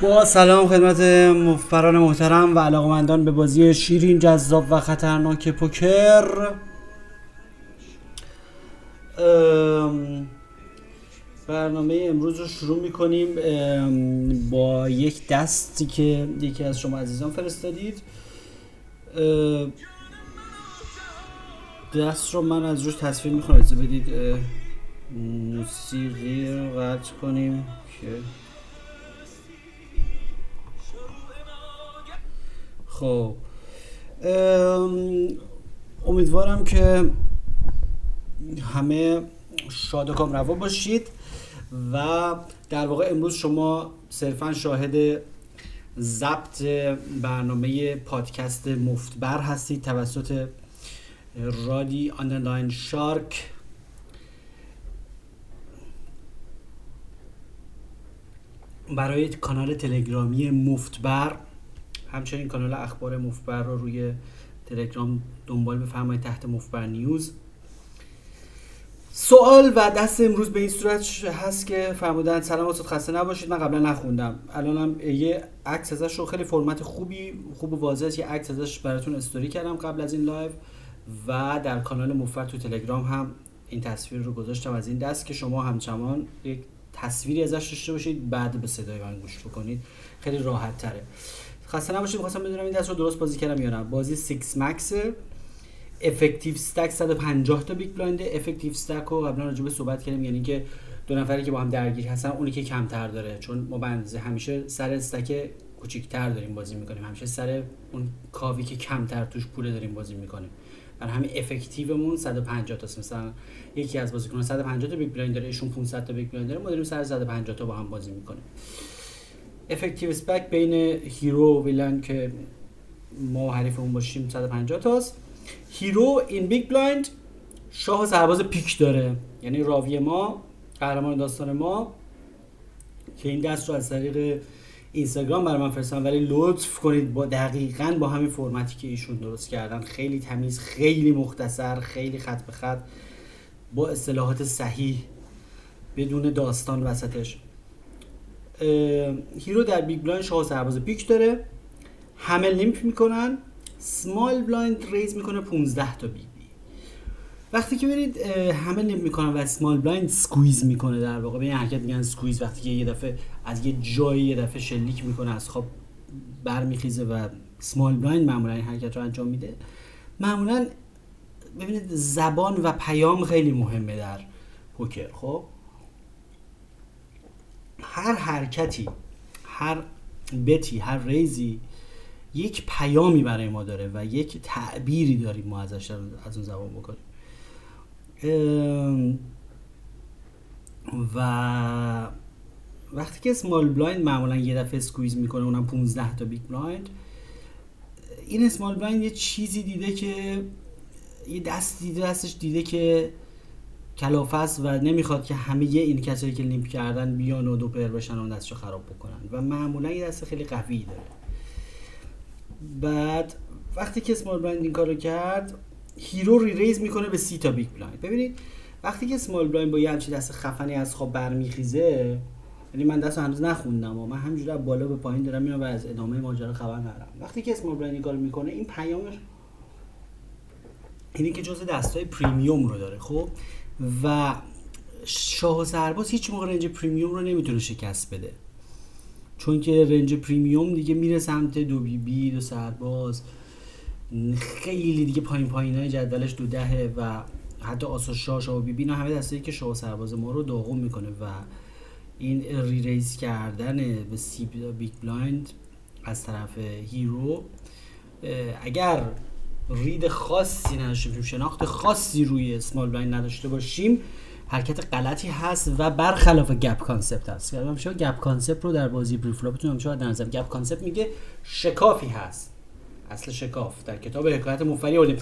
با سلام خدمت مفران محترم و علاقمندان به بازی شیرین جذاب و خطرناک پوکر. برنامه امروز رو شروع می‌کنیم با یک دستی که یکی از شما عزیزان فرستادید. دست رو من از روش تصویر می‌خوام بدید موسیقی رو قطع کنیم که خب. امیدوارم که همه شاد و کامروا باشید و در واقع امروز شما صرفا شاهد ضبط برنامه پادکست مفتبر هستید توسط رادی آندرلاین شارک. برای کانال تلگرامی مفتبر همچنین کانال اخبار مفبر رو روی تلگرام دنبال بفرمایید تحت مفبر نیوز. سوال و دست امروز به این صورت هست که فرمودن سلام استاد خسته نباشید. من قبلا نخوندم. الانم یه عکس ازش رو خیلی فرمت خوبی خوب و واضح یه عکس ازش براتون استوری کردم قبل از این لایو و در کانال مفبر تو تلگرام هم این تصویر رو گذاشتم از این دست که شما همچنان یک تصویری ازش داشته باشید. بعد به صدای من گوش بکنید. خیلی راحت تره. خسته نباشید می‌خواستم بدونم این دست رو درست بازی کردم یا نه. بازی 6 max effective stack 150 تا big blind effective stack رو قبلا راجع به صحبت کردیم یعنی که دو نفری که با هم درگیر هستن اونی که کمتر داره. چون ما بنز همیشه سر stack کوچیک‌تر داریم بازی می‌کنیم. همیشه سر اون کاوی که کمتر توش پول داریم بازی می‌کنیم. برای همین effective مون 150 تا مثلا یکی از بازیکنان 150 تا big blind داره ایشون 500 تا big blind داره ما داریم سر 150 تا با هم بازی می‌کنیم. effective stack بین hero و villain که ما حریفمون باشیم 150 تاست. hero in big blind شاه سرباز پیک داره. یعنی راوی ما قهرمان داستان ما. که این دست رو از طریق اینستاگرام برای من فرستن ولی لطف کنید با دقیقا با همین فرمتی که ایشون درست کردن. خیلی تمیز خیلی مختصر خیلی خط به خط با اصطلاحات صحیح بدون داستان وسطش. hero در big blind شاه سرباز پیک داره. همه limp می‌کنن. small blind raise می‌کنه 15 تا BB. وقتی که برید همه limp می‌کنن و small blind squeeze می‌کنه در واقع. به این حرکت میگن squeeze. وقتی که یه دفعه از یه جایی یه دفعه شلیک می‌کنه از خواب برمیخیزه و small blind معمولا این حرکت رو انجام میده. معمولا ببینید زبان و پیام خیلی مهمه در پوکر خب؟ هر حرکتی هر bet ی هر raise ی یک پیامی برای ما داره و یک تعبیری داریم ما ازش از اون زبان بکنیم. و وقتی که small blind معمولا یه دفعه squeeze می‌کنه اونم 15 تا big blind این small blind یه چیزی دیده که یه دست دیده دستش دیده که کلافه است و نمی‌خواد که همه این کسایی که limp کردن بیان و دوپر بشن و دستشو خراب بکنن. و معمولا یه دست خیلی قوی داره. بعد وقتی که small blind این کارو کرد hero re-raise می‌کنه به سی تا big blind. ببینید وقتی که small blind با یه همچین دست خفنی از خواب برمیخیزه یعنی من دست هنوز نخوندم و من همینجوری بالا به پایین دارم میرم و از ادامه ماجرا خبر ندارم. وقتی که small blind این کارو می‌کنه این پیامش اینی که جزء دستای premium رو داره. خب و شاه سرباز هیچ موقع range premium رو نمی‌تونه شکست بده. چون که range premium دیگه میره سمت دو بی بی دو سرباز خیلی دیگه پایین پایین های جدولش دو دهه و حتی آسو شاه شاه و بی بی همه دستایی که شاه سرباز ما رو داغون می‌کنه و این re-raise کردن به سی big blind از طرف hero اگر read خاصی نداشته باشیم شناخت خاصی روی small blind نداشته باشیم حرکت غلطی هست و برخلاف gap concept هست. شما gap concept رو در بازی preflop تون همیشه در نظر gap concept میگه شکافی هست. اصل شکاف. در کتاب حکایت مفری آوردیم.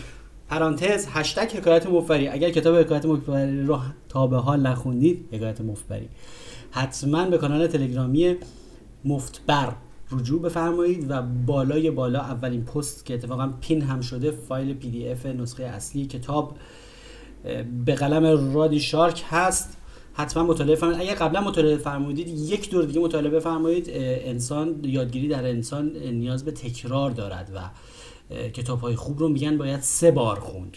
پرانتز هشتگ حکایت مفری. اگر کتاب حکایت مفری رو تا به حال نخوندید حکایت مفری. حتما به کانال تلگرامی مفتبر. رجوع بفرمایید و بالای بالا اولین پست که اتفاقا pin هم شده فایل PDF نسخه اصلی کتاب به قلم رادی شارک هست. حتما مطالعه فرمایید. اگر قبلا مطالعه فرمودید یک دور دیگه مطالعه بفرمایید. انسان یادگیری در انسان نیاز به تکرار دارد و کتاب های خوب رو میگن باید سه بار خوند.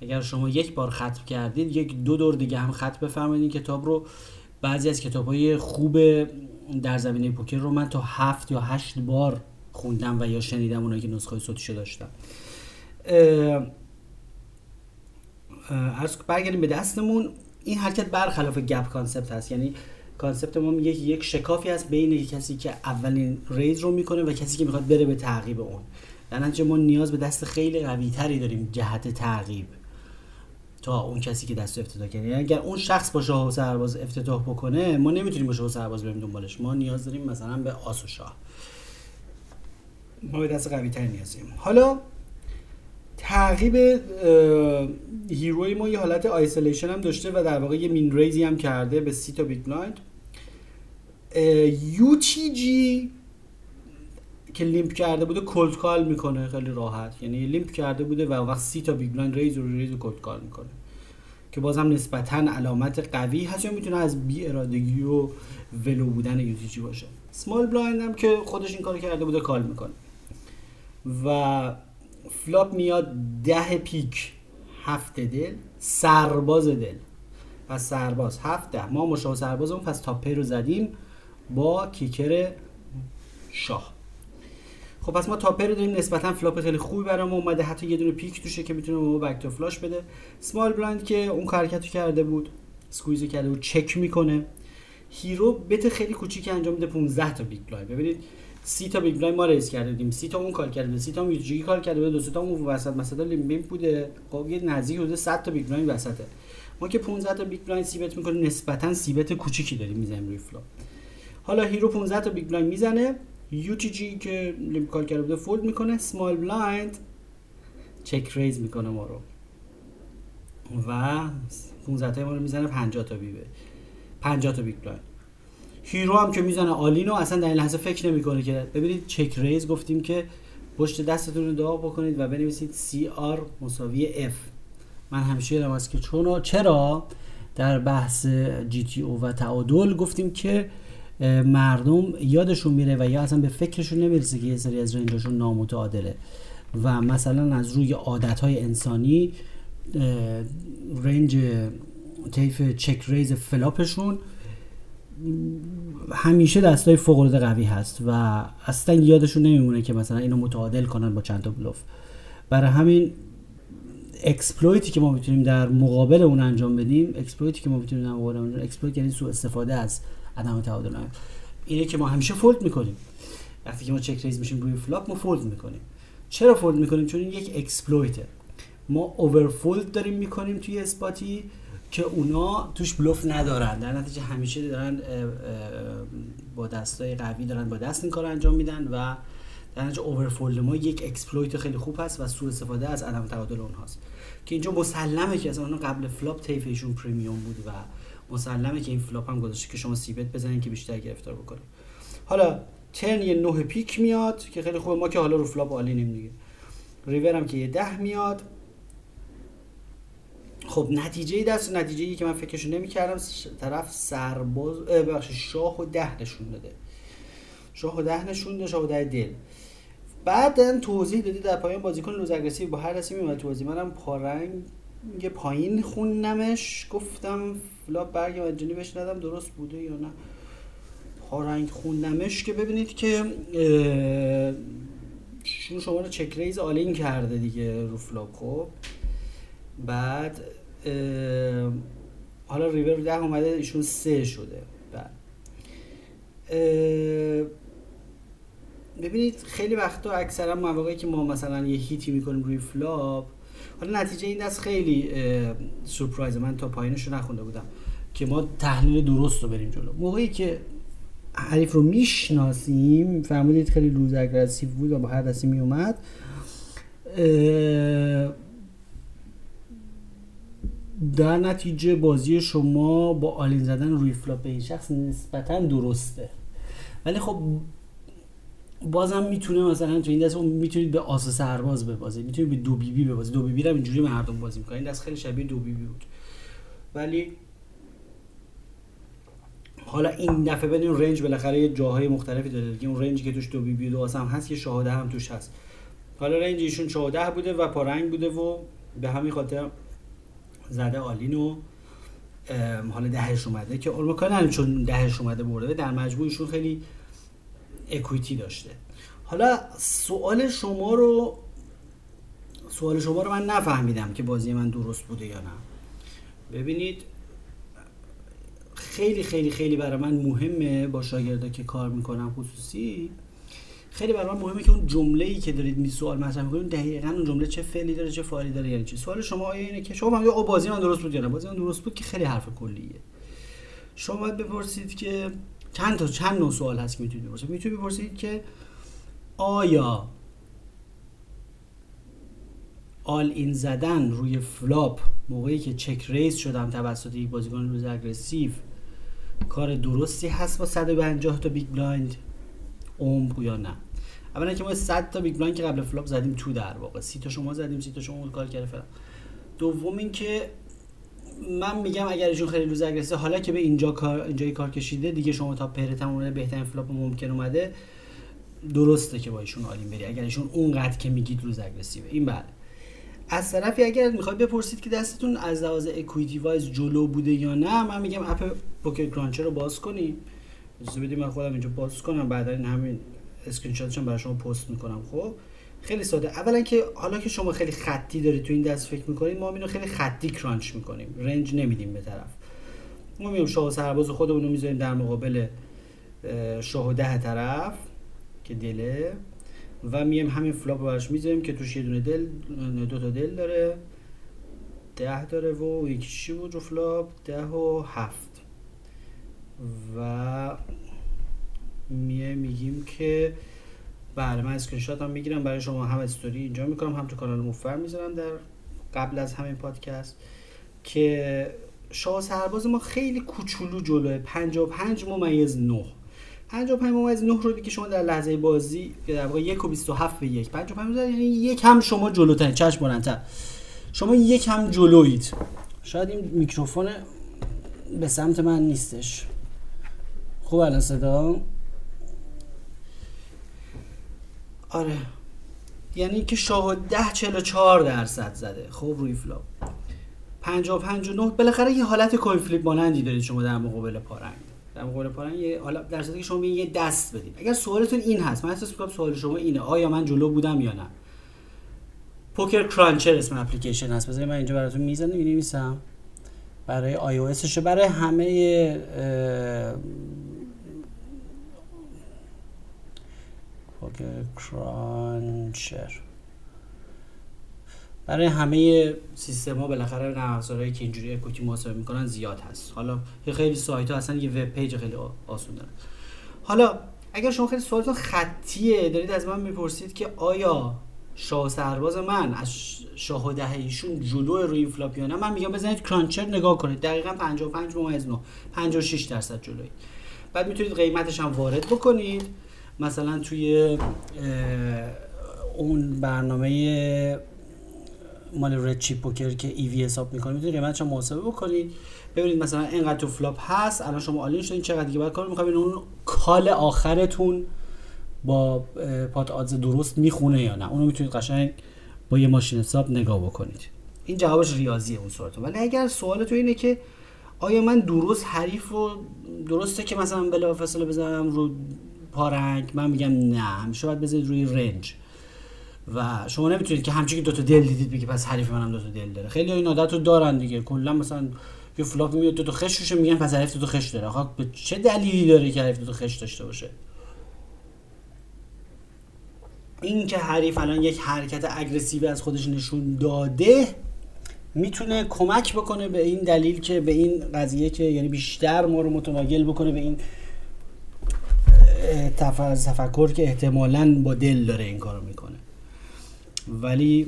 اگر شما یک بار ختم کردید یک دو دور دیگه هم ختم بفرمایید این کتاب رو. بعضی از کتاب های خوب در زمینه پوکر رو من تا هفت یا هشت بار خوندم و یا شنیدم اونایی که نسخه صوتیشو داشتم ارز برگردیم به دستمون. این حرکت برخلاف gap concept هست. یعنی concept ما میگه یک شکافی هست بین کسی که اولین raise رو می‌کنه و کسی که می‌خواد بره به تعقیب اون. در ما نیاز به دست خیلی قوی تری داریم جهت تعقیب. تا اون کسی که دست افتتاح کرده یعنی اگر اون شخص با شاه و سرباز افتتاح بکنه ما نمی‌تونیم با شاه و سرباز بریم دنبالش. ما نیاز داریم مثلا به آس و شاه. ما به دست قوی تری نیازیم. حالا تعقیب hero ی ما یه حالت isolation هم داشته و در واقع یه min raise ی هم کرده به سی تا big blind G که limp کرده بوده cold call می‌کنه خیلی راحت. یعنی limp کرده بوده و وقت سی تا big blind raise رو raise cold call می‌کنه. که بازم نسبتا علامت قوی هست یا می‌تونه از بی ارادگی و ولو بودن UTG باشه. small blind هم که خودش این کار کرده بوده call می‌کنه. و flop میاد ده پیک هفت دل سرباز دل. پس سرباز هفت ده. ما مشاه سرباز اون پس تاپه رو زدیم با کیکر شاه. خب پس ما تاپر داریم نسبتا فلاپ خیلی خوبی برام اومده. حتی یه دونه پیک توشه که می‌تونه ما بک تو فلاش بده. سمال بلایند که اون حرکتو کرده بود سکویزو کرده بود چک می‌کنه. هیرو بت خیلی کوچیک انجام میده 15 تا بیگ بلایند ببینید سی تا بیگ بلایند ما ریز کردیم سی تا اون کار کرده سی تا میوجی کار کرده دو تا اون وسط. مثلا لیمبیم بوده. خب یه نزدیک حدود 100 تا بیگ بلایند وسطه. ما که 15 تا big blind، c-bet می‌کنیم نسبتا c-bet کوچیکی داریم می‌زنیم روی flop حالا hero 15 تا big blind می‌زنه. UTG که call کرده بوده fold می‌کنه small blind، check-raise می‌کنه ما رو. و 15 تا ما رو می‌زنه 50 تا BB یه. 50 تا big blind، hero هم که می‌زنه all-in و اصلا در این لحظه فکر نمی‌کنه که ببینید check-raise گفتیم که پشت دستتون رو داغ بکنید و بنویسید CR مساوی F. من همیشه یادم است که چرا در بحث GTO و تعادل گفتیم که مردم یادشون میره و یا اصلا به فکرشون نمی‌رسه که یه سری از range اشون نامتعادله. و مثلا از روی عادتهای انسانی range طیف check-raise flop شون همیشه دستای فوق العاده قوی هست و اصلا یادشون نمیمونه که مثلا اینو متعادل کنن با چند تا بلوف. برای همین exploit ی که ما می‌تونیم در مقابل اون انجام بدیم exploit ی که ما می‌تونیم در مقابل اون exploit یعنی سوء استفاده از عدم تعادل اینه که ما همیشه fold می‌کنیم. وقتی که ما check-raise میشیم روی flop ما fold می‌کنیم. چرا fold می‌کنیم؟ چون این یک exploit ه ما overfold داریم می‌کنیم توی spot ی که اونا توش بلوف ندارن. در نتیجه همیشه دارن با دستای قوی دارن با دست این کار انجام میدن و در نتیجه overfold ما یک exploit خیلی خوب هست و سوء استفاده از عدم تعادل اونهاست. که اینجا مسلمه که از اون قبل flop طیفشون premium بود و مسلمه که این flop هم گذاشته که شما c-bet بزنین که بیشتر گرفتار بکنید حالا turn یه نه پیک میاد که خیلی خوبه. ما که حالا رو flop عالی دیگه. ریور هم که یه ده میاد. خب نتیجه دست نتیجه ای که من فکرشو نمی‌کردم طرف سرباز بخش شاه و ده نشون داده. شاه و ده نشون داده شاه و ده دل. بعد توضیح دادی در پایان بازیکن loose aggressive با هر دستی میومد توضیح. منم پا رنگ پایین خوندمش. گفتم flop برگ مجانی بهش ندم درست بوده یا نه؟ پا رنگ خوندمش که ببینید ایشون شما رو check-raise all-in کرده دیگه رو flop خب؟ بعد حالا ریور ده اومده ایشون سه شده. بعد ببینید خیلی وقتا اکثرا مواقعی که ما مثلا یه hit ی می‌کنیم روی flop حالا نتیجه این دست خیلی سورپرایز من تا پایینش رو نخونده بودم که ما تحلیل درست رو بریم جلو. موقعی که حریف رو می‌شناسیم فرمودید خیلی loose aggressive بود و با هر دستی میومد در نتیجه بازی شما با all-in زدن روی flop به این شخص نسبتا درسته. ولی خب بازم می‌تونه مثلا تو این دست می‌تونید به آس سرباز ببازید می‌تونید به دو بی بی ببازید. دو بی بی رو اینجوری مردم بازی می‌کنن. این دست خیلی شبیه دو بی بی بود. ولی حالا این دفعه within range بالاخره یه جاهای مختلفی داره دیگه. اون range ی که توش دو بی بی دو هم هست که شاه ده هم توش هست. حالا رنج ایشون شاهده بوده و پارنگ بوده و به همین خاطر زده آلینو حالا دهش اومده که اولمکان چون دهش اومده برده. در مجموعشون خیلی اکویتی داشته. حالا سوال شما رو سوال شما رو من نفهمیدم که بازی من درست بوده یا نه. ببینید خیلی خیلی خیلی برای من مهمه با شاگردا که کار می‌کنم خصوصی. خیلی برای من مهمه که اون جمله ای که دارید می سوال مطرح می‌کنید دقیقا اون جمله چه فعلی داره چه فعالی داره یعنی چی؟ سوال شما اینه که شما فهمیدید بازی من درست بود یا نه؟ بازی من درست بود که خیلی حرف کلیه. شما باید بپرسید که چند تا چند نوع سوال هست که می‌تونید بپرسید؟ می‌تونید بپرسید که آیا all-in زدن روی flop موقعی که check-raise شدم توسط یک بازیکن loose aggressive کار درستی هست با 150 تا big blind عمق یا نه؟ اولا که ما 100 تا big blind که قبل flop زدیم تو در واقع. 30 تا شما زدیم 30 تا شما call کرده فلان. دوم اینکه من میگم اگر ایشون خیلی loose aggressive حالا که به اینجا کار اینجای کار کشیده دیگه شما تا پر تمام بهترین flop ممکن اومده درسته که با ایشون all-in بری اگر ایشون اونقدر که میگید loose aggressive این بله. از طرفی اگر می‌خواید بپرسید که دستتون از لحاظ equity wise جلو بوده یا نه من میگم app Poker Cruncher رو باز کنیم اجازه بدید من خودم اینجا باز کنم بعدا این همین اسکرین شاتش برای شما پست می‌کنم خب؟ خیلی ساده. اولا که حالا که شما خیلی خطی دارید تو این دست فکر می‌کنید ما اینو خیلی خطی crunch می‌کنیم. range نمیدیم به طرف. ما میگم شاه سرباز خودمون رو می‌ذاریم در مقابل شاه ده طرف که دله. و میم همین flop براش می‌ذاریم که توش یه دونه دل دو تا دل داره. ده داره و یکی چی بود رو فلاپ ده و هفت. و میه میگیم که بله من اسکرین شات هم می‌گیرم برای شما هم استوری اینجا می‌کنم. هم تو کانال مفر می‌ذارم در قبل از همین پادکست که شاه سرباز ما خیلی کوچولو جلوه. 55 ممیز 9 55 ممیز 9 رو دیگه شما در لحظه بازی در واقع 1 و 27 به 1 55 یعنی یک هم شما جلوترین. چشم بلندتر. شما یک هم جلویید. شاید این میکروفون به سمت من نیستش. خوب الان صدا؟ آره. یعنی که شاه 10 44 درصد زده. خب روی flop 50 59 بالاخره یه حالت coin flip مانندی دارید شما در مقابل پا رنگ. در مقابل پارن یه حالا در که شما یه دست بدید اگر سوالتون این هست من احساس می‌کنم سوال شما اینه. آیا من جلو بودم یا نه؟ PokerCruncher اسم اپلیکیشن هست. بذارید من اینجا براتون می‌زنم. می‌نویسم. برای آی او برای همه PokerCruncher. برای همه سیستما بالاخره نرم افزارهایی که اینجوری equity محاسبه می‌کنن زیاد هست. حالا خیلی سایت ها اصلا یه web page خیلی آسون دارن. حالا اگر شما خیلی سوالتون خطیه دارید از من می‌پرسید که آیا شاه سرباز من از شاه ده ایشون جلو روی این flop یا نه من میگم بزنید Cruncher نگاه کنید. دقیقا 55 ممیز 9 56 درصد جلوی بعد می‌تونید قیمتش هم وارد بکنید. مثلا توی اون برنامه مال Red Chip Poker که EV حساب می‌کنید می‌تونید قیمتش محاسبه بکنید ببینید مثلا اینقدر تو flop هست الان شما all-in شدین چقدر دیگه باید call می‌خواید اون call آخرتون با pot odds درست می‌خونه یا نه؟ اونو می‌تونید قشنگ با یه ماشین حساب نگاه بکنید. این جوابش ریاضیه اون سوالتون ولی اگر سوال تو اینه که آیا من درست حریف رو درسته که مثلا بلا فاصله بزنم رو پارنگ من میگم نه. همیشه باید بذارید روی range. و شما نمی‌تونید که همچین دو تا دل دیدید بگی پس حریف منم دو تا دل داره. خیلی این عادت رو دارن دیگه. کلا مثلا یه flop میاد دو تا خشت میگن پس حریف دو تا خشت داره. آخه به چه دلیلی داره که حریف دو تا خشت داشته باشه؟ این که حریف الان یک حرکت اگریسیو از خودش نشون داده می‌تونه کمک بکنه به این دلیل که به این قضیه که یعنی بیشتر ما رو متواگل بکنه به این تفکر که احتمالا با دل داره این کارو می‌کنه. ولی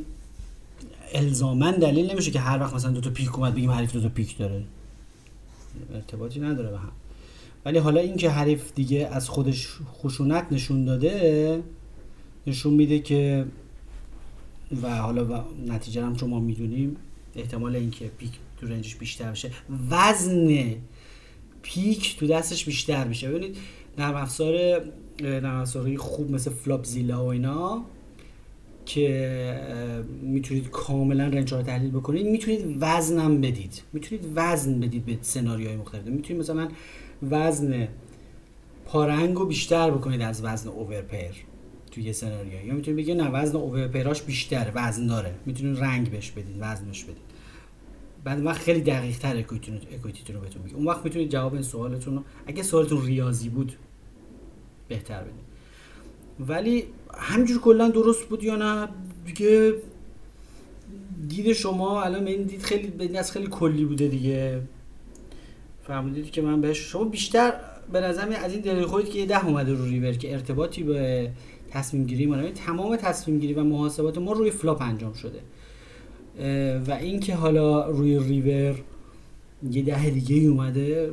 الزامن دلیل نمیشه که هر وقت مثلا دو تا پیک اومد بگیم حریف دو تا پیک داره. ارتباطی نداره به هم. ولی حالا اینکه حریف دیگه از خودش خشونت نشون داده نشون میده که و حالا و نتیجه هم چون ما می‌دونیم احتمال اینکه پیک تو رنجش بیشتر بشه وزن پیک تو دستش بیشتر میشه. ببینید نرم افزار نرم خوب مثل فلاپزیلا و اینا که می‌تونید کاملا رنج رو تحلیل بکنید. می‌تونید وزنم بدید. می‌تونید وزن بدید به سناریوهای مختلف. می‌تونید مثلا وزن پارنگ رو بیشتر بکنید از وزن اوورپر توی یه سناریو یا می‌تونید بگید نه وزن اوورپراش بیشتره. وزن داره. می‌تونید رنگ بهش بدید وزن بهش بدید. بعد وقت خیلی دقیق تر اکویتیتون رو بهتون میگه اون وقت می‌تونید جواب این سوالتون رو اگه سوالتون ریاضی بود بهتر بدید. ولی همجور کلا درست بود یا نه؟ دیگه دید شما الان این دید خیلی به از خیلی کلی بوده دیگه. فهمیدید که من بهش شما بیشتر به نظر از این دلیل خودت که یه ده اومده رو ریور که ارتباطی به تصمیم گیری ما تمام تصمیم گیری و محاسبات ما روی flop انجام شده. و اینکه حالا روی ریور یه ده دیگه اومده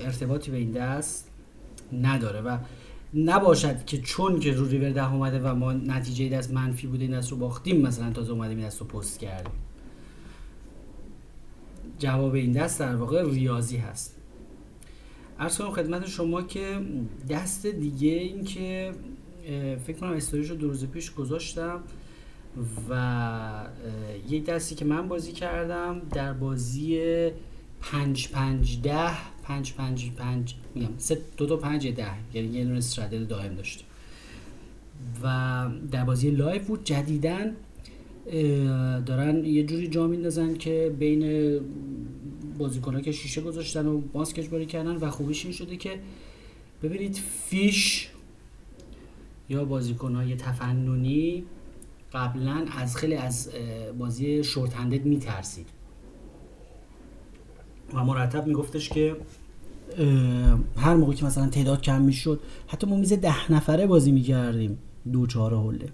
ارتباطی به این دست نداره و نباشد که چون که رو ریور ده اومده و ما نتیجه دست منفی بوده این دست رو باختیم مثلا تازه اومدیم این دست رو پست کردیم. جواب این دست در واقع ریاضی هست. عرض کنم خدمت شما که دست دیگه این که فکر کنم استوریش رو دو روز پیش گذاشتم. و یک دستی که من بازی کردم در بازی پنج پنج ده پنج پنج پنج میگم سه دو تا پنج ده یعنی یه دونه straddle دائم داشته و در بازی live بود جدیدا دارن یه جوری جا میندازن که بین بازیکنها که شیشه گذاشتن و ماسکش باری کردن و خوبیش این شده که ببینید فیش یا بازیکنهای تفننی قبلا از خیلی از بازی شورت هندد میترسید. و مرتب میگفتش که هر موقع که مثلا تعداد کم می‌شد حتی ما میز ده نفره بازی می‌کردیم دو چهار هوله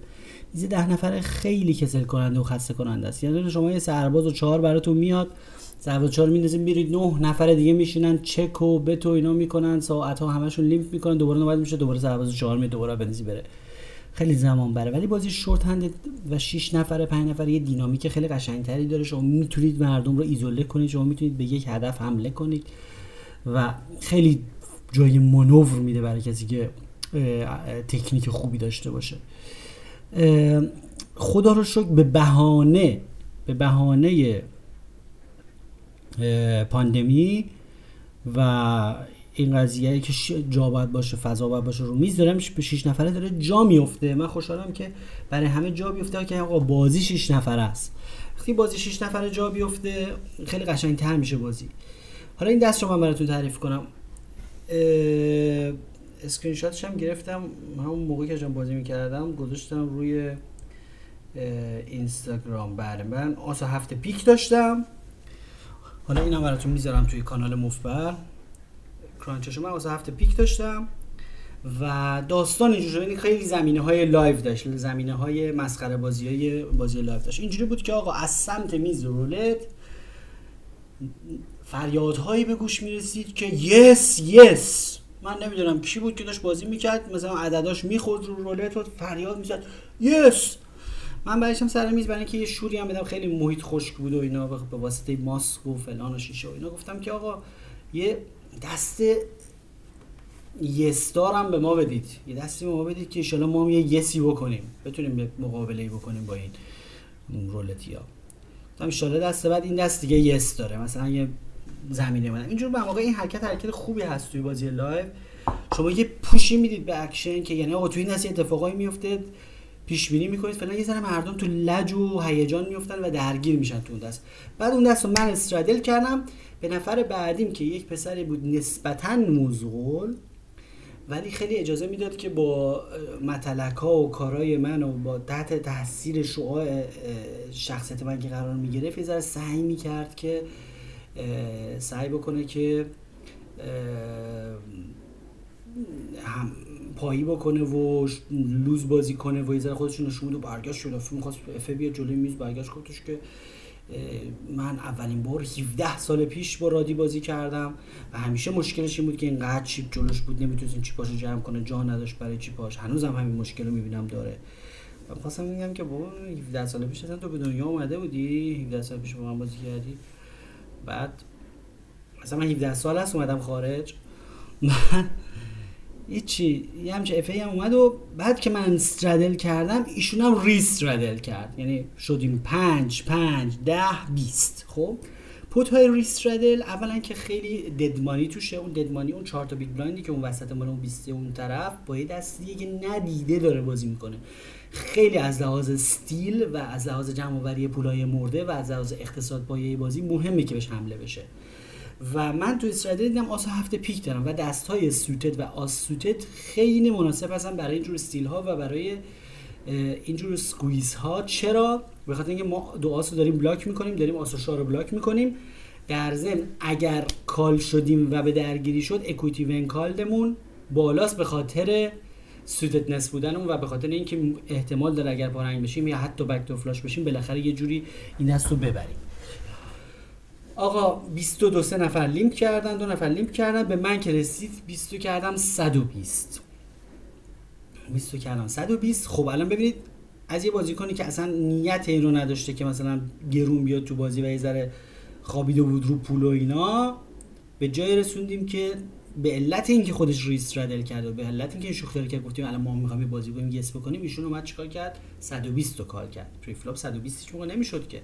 میز ده نفره خیلی کسل کننده و خسته کننده است. یعنی شما یه سرباز و چهار براتون میاد سرباز چهار میندازیم میرید نه نفر دیگه میشینن چک و بتو اینا می‌کنن ساعت ها همشون لیمف می‌کنن دوباره نوبت میشه دوباره سرباز چهار می دوباره بنزی بره. خیلی زمان بره. ولی بازی شورت هند و 6 نفره 5 نفره یه دینامیک خیلی قشنگتری داره. شما می‌تونید مردم رو ایزوله کنید. شما می‌تونید به یک هدف حمله کنید. و خیلی جای منور میده برای کسی که تکنیک خوبی داشته باشه. خدا رو شکر به بهانه به بهانه پاندمی و این قضیه که جا باید باشه فضا باید باشه رو میز دارم به 6 نفره داره جا میفته. من خوشحالم که برای همه جا بیفته. که آقا بازی 6 نفره است. وقتی بازی 6 نفره جا بیفته خیلی قشنگتر میشه بازی. حالا این دست رو من براتون تعریف کنم. اسکرین شاتش هم گرفتم. همون موقعی که جان بازی می‌کردم گذاشتم روی اینستاگرام. بله من آسا هفته پیک داشتم. حالا اینم براتون می‌ذارم توی کانال مفبر. کرانچش من واسه هفته پیک داشتم و داستان اینجوری یعنی خیلی زمینه های لایو داشت زمینه های مسخره بازی های بازی لایو داشت. اینجوری بود که آقا از سمت میز رولت فریادهایی به گوش می‌رسید که یس یس. من نمی‌دونم کی بود که داشت بازی می‌کرد. مثلا عدداش می‌خورد رو رولت و فریاد می‌زد. یس! من برایشم سر میز برای اینکه یه شوری هم بدم. خیلی محیط خشک بود و اینا به واسطه ماسک و فلان و شیشه و اینا. گفتم که آقا یه دست یستار هم به ما بدید. یه دستی به ما بدید که ایشالا ما هم یه یسی بکنیم. بتونیم به مقابله بکنیم با این رولتی ها ایشالا دست بعد این دست دیگه یس داره. مثلا یه زمینه من اینجور به واقع این حرکت حرکت خوبی هست توی بازی live. شما یه push ی می‌دید به اکشن که یعنی آقا توی این دست اتفاقایی میفته پیش بینی می‌کنید فعلا یه ذره مردم تو لج و هیجان میفتن و درگیر میشن تو اون دست. بعد اون دست رو من straddle کردم. به نفر بعدیم که یک پسری بود نسبتا معقول ولی خیلی اجازه می‌داد که با متلک ها و کارای من و با تحت تاثیر شعاع شخصیت من که قرار می‌گرفت یه ذره سعی می‌کرد که سعی بکنه که هم پایی بکنه و لوز بازی کنه و یه ذره خودشون نشون و برگشت شد. فیلم خواست اف بیا جلوی میز برگشت گفتش که من اولین بار 17 سال پیش با رادی بازی کردم و همیشه مشکلش این بود که اینقدر چیپ جلوش بود نمی‌تونست چیپاشو جمع کنه جا نداشت برای چیپاش. هنوزم همین مشکل رو می‌بینم داره. و خواستم میگم که بابا 17 سال پیش اصلا تو به دنیا اومده بودی؟ 17 سال پیش با من بازی کردی؟ بعد مثلا من 17 سال هست اومدم خارج. من هیچی. یه همچه افی هم اومد و بعد که من straddle کردم ایشون هم restraddle کرد. یعنی شدیم پنج پنج ده بیست. خب؟ pot های restraddle اولا که خیلی dead money توشه. اون dead money اون چهار تا big blind ی که اون وسط مال اون 20 اون طرف با یه دستیه که ندیده داره بازی می‌کنه. خیلی از لحاظ steal و از لحاظ جمع آوری پولای مرده و از لحاظ اقتصاد پایه بازی مهمه که بهش حمله بشه. و من تو straddle دیدم آس هفت پیک دارم و دست های suited و آس suited خیلی مناسب هستن برای اینجور steal ها و برای اینجور squeeze ها چرا؟ به خاطر اینکه ما دو آس داریم بلاک می‌کنیم داریم آس و شاه رو بلاک می‌کنیم. در ضمن اگر call شدیم و به درگیری شد equity when called مون بالاست به خاطر suitedness بودن و به خاطر اینکه احتمال داره اگر پارنگ بشیم یا حتی backdoor flush بشیم بالاخره یه جوری این دست رو ببریم. آقا 22 سه نفر limp کردن دو نفر limp کردن. به من که رسید 20 کردم 120 20 کردم 120 خب الان ببینید از یه بازیکنی که اصلا نیت این رو نداشته که مثلا گرون بیاد تو بازی و یه ذره خوابیده بود رو پول و اینا به جای رسوندیم که به علت اینکه خودش restraddle کرده و به علت اینکه شوخی کرد گفتیم الان ما می‌خوایم یه بازی کنیم یس بکنیم. ایشون اومد چیکار کرد؟ 120 تا call کرد. preflop 120 هیچ موقع نمی‌شد که.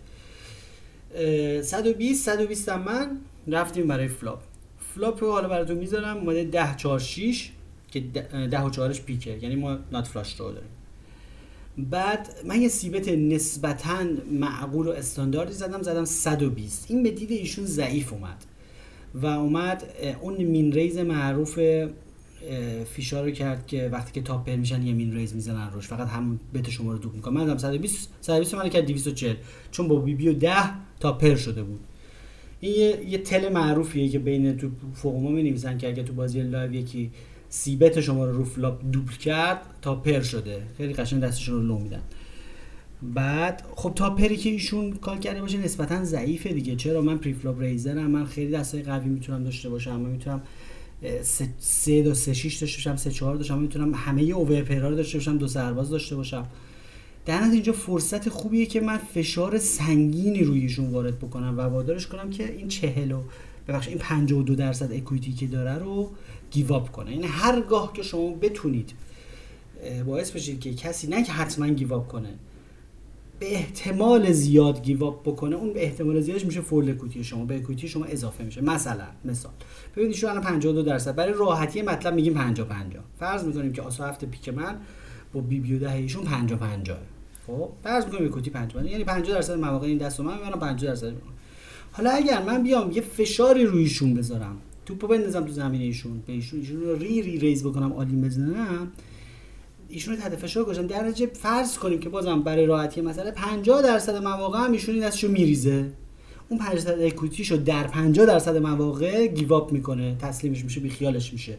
120 120 هم من رفتیم برای flop. flop رو حالا براتون می‌ذارم اومده 10 4 6 که 10 و 4ش پیکه یعنی ما nut flush رو داریم. بعد من یه c-bet نسبتا معقول و استانداردی زدم زدم 120 این به دید ایشون ضعیف اومد و اومد اون min raise معروف fish ا رو کرد که وقتی که two pair میشن یه min raise می‌زنن روش. فقط هم bet شما رو double می‌کنن من دادم 120 120 من کرد 240 چون با بی بی و 10 two pair شده بود. این یه, یه tell معروفیه که بین تو فوق ما می نویسن که اگه تو بازی live یکی c-bet شما رو رو flop double کرد two pair شده. خیلی قشنگ دستشون رو لو میدن. بعد خب two pair ی که ایشون کار کرده باشه نسبتا ضعیفه دیگه. چرا؟ من preflop raiser م. من خیلی دستای قوی می‌تونم داشته باشم. من می‌تونم سه, دو سه شیش داشته باشم سه چهار داشتم. می‌تونم همه اوور رو داشته باشم دو سرباز داشته باشم. در اینجا فرصت خوبیه که من فشار سنگینی رویشون وارد بکنم و وادارش کنم که این چهلو ببخش این 52 درصد اکویتی که داره رو گیواب کنه. یعنی هرگاه که شما بتونید باعث بشید که کسی نه که حتما گیواب کنه. به احتمال زیاد گیواب بکنه اون به احتمال زیادش میشه فول اکویتی شما به اکویتی شما اضافه میشه. مثلا مثال. ببینید شما الان 52 درصد. برای راحتی مطلب میگیم 50 50 فرض می‌کنیم که آسو هفته پیک من با بی بی و ده ایشون 50 50 خب فرض می‌کنیم اکویتی 50 یعنی 50 درصد مواقع این دست من می‌برم 50 درصد حالا اگر من بیام یه فشاری رویشون بذارم توپو بندازم تو زمین ایشون به ایشون ایشون رو ری ری ریز بکنم عالی بزنم ایشون رو تحت فشار گذاشتم در نتیجه فرض کنیم که بازم برای راحتی مسئله 50 درصد مواقع هم ایشون این دستشو میریزه. اون 5 درصد equity شو در 50 درصد مواقع give up می‌کنه. تسلیمش میشه بی خیالش میشه.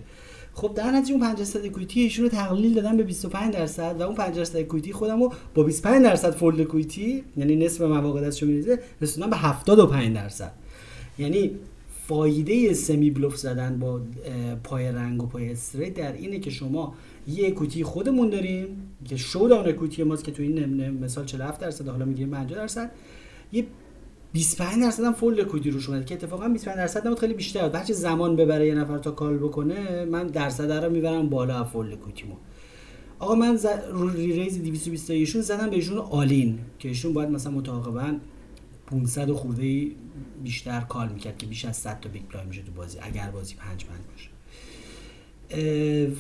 خب در نتیجه اون 5 درصد equity ایشون رو تقلیل دادم به 25 درصد و اون 5 درصد equity خودم رو با 25 درصد fold equity یعنی نصف مواقع دستشو میریزه رسوندم به 75 درصد. یعنی فایده semi bluff زدن با پای رنگ و پای straight در اینه که شما یه equity خودمون داریم که showdown equity ماست که تو این مثال 47 درصد حالا میگیم 50 درصد یه 25 درصد هم fold equity روش اومده که اتفاقا 25 درصد نمود خیلی بیشتر. هرچی زمان ببره یه نفر تا call بکنه من درصد رو می‌برم بالا fold equity مو آقا من ز... رو raise 220 ایشون زدم بهشون all-in که ایشون باید مثلا متعاقبا 500 خورده بیشتر call می‌کرد که بیش از 100 تا big blind میشه تو بازی اگر بازی 5 5 باشه.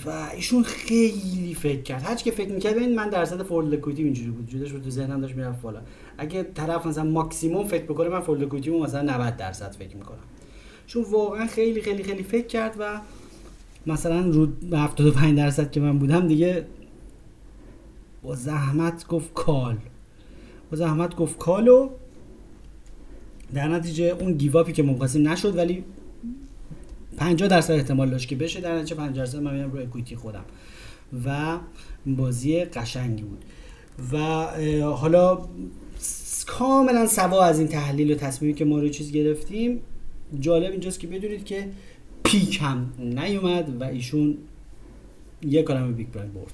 و ایشون خیلی فکر کرد. هرچی که فکر می‌کرد ببین من درصد fold equity اینجوری بود. جدش بود تو ذهنم داشت می‌رفت بالا. اگه طرف مثلا ماکسیموم فکر بکنه من fold equity مثلا 90 درصد فکر می‌کنم. چون واقعا خیلی خیلی خیلی فکر کرد و مثلا رو 75 درصد که من بودم دیگه با زحمت گفت call با زحمت گفت call و در نتیجه اون give up ی که مقاسم نشد ولی 50 درصد احتمال داشت که بشه در نتیجه 50 درصد من میام رو equity خودم. و بازی قشنگی بود. و حالا کاملا سوا از این تحلیل و تصمیمی که ما رو چیز گرفتیم جالب اینجاست که بدونید که پیک هم نیومد و ایشون یک کلمه big blind برد.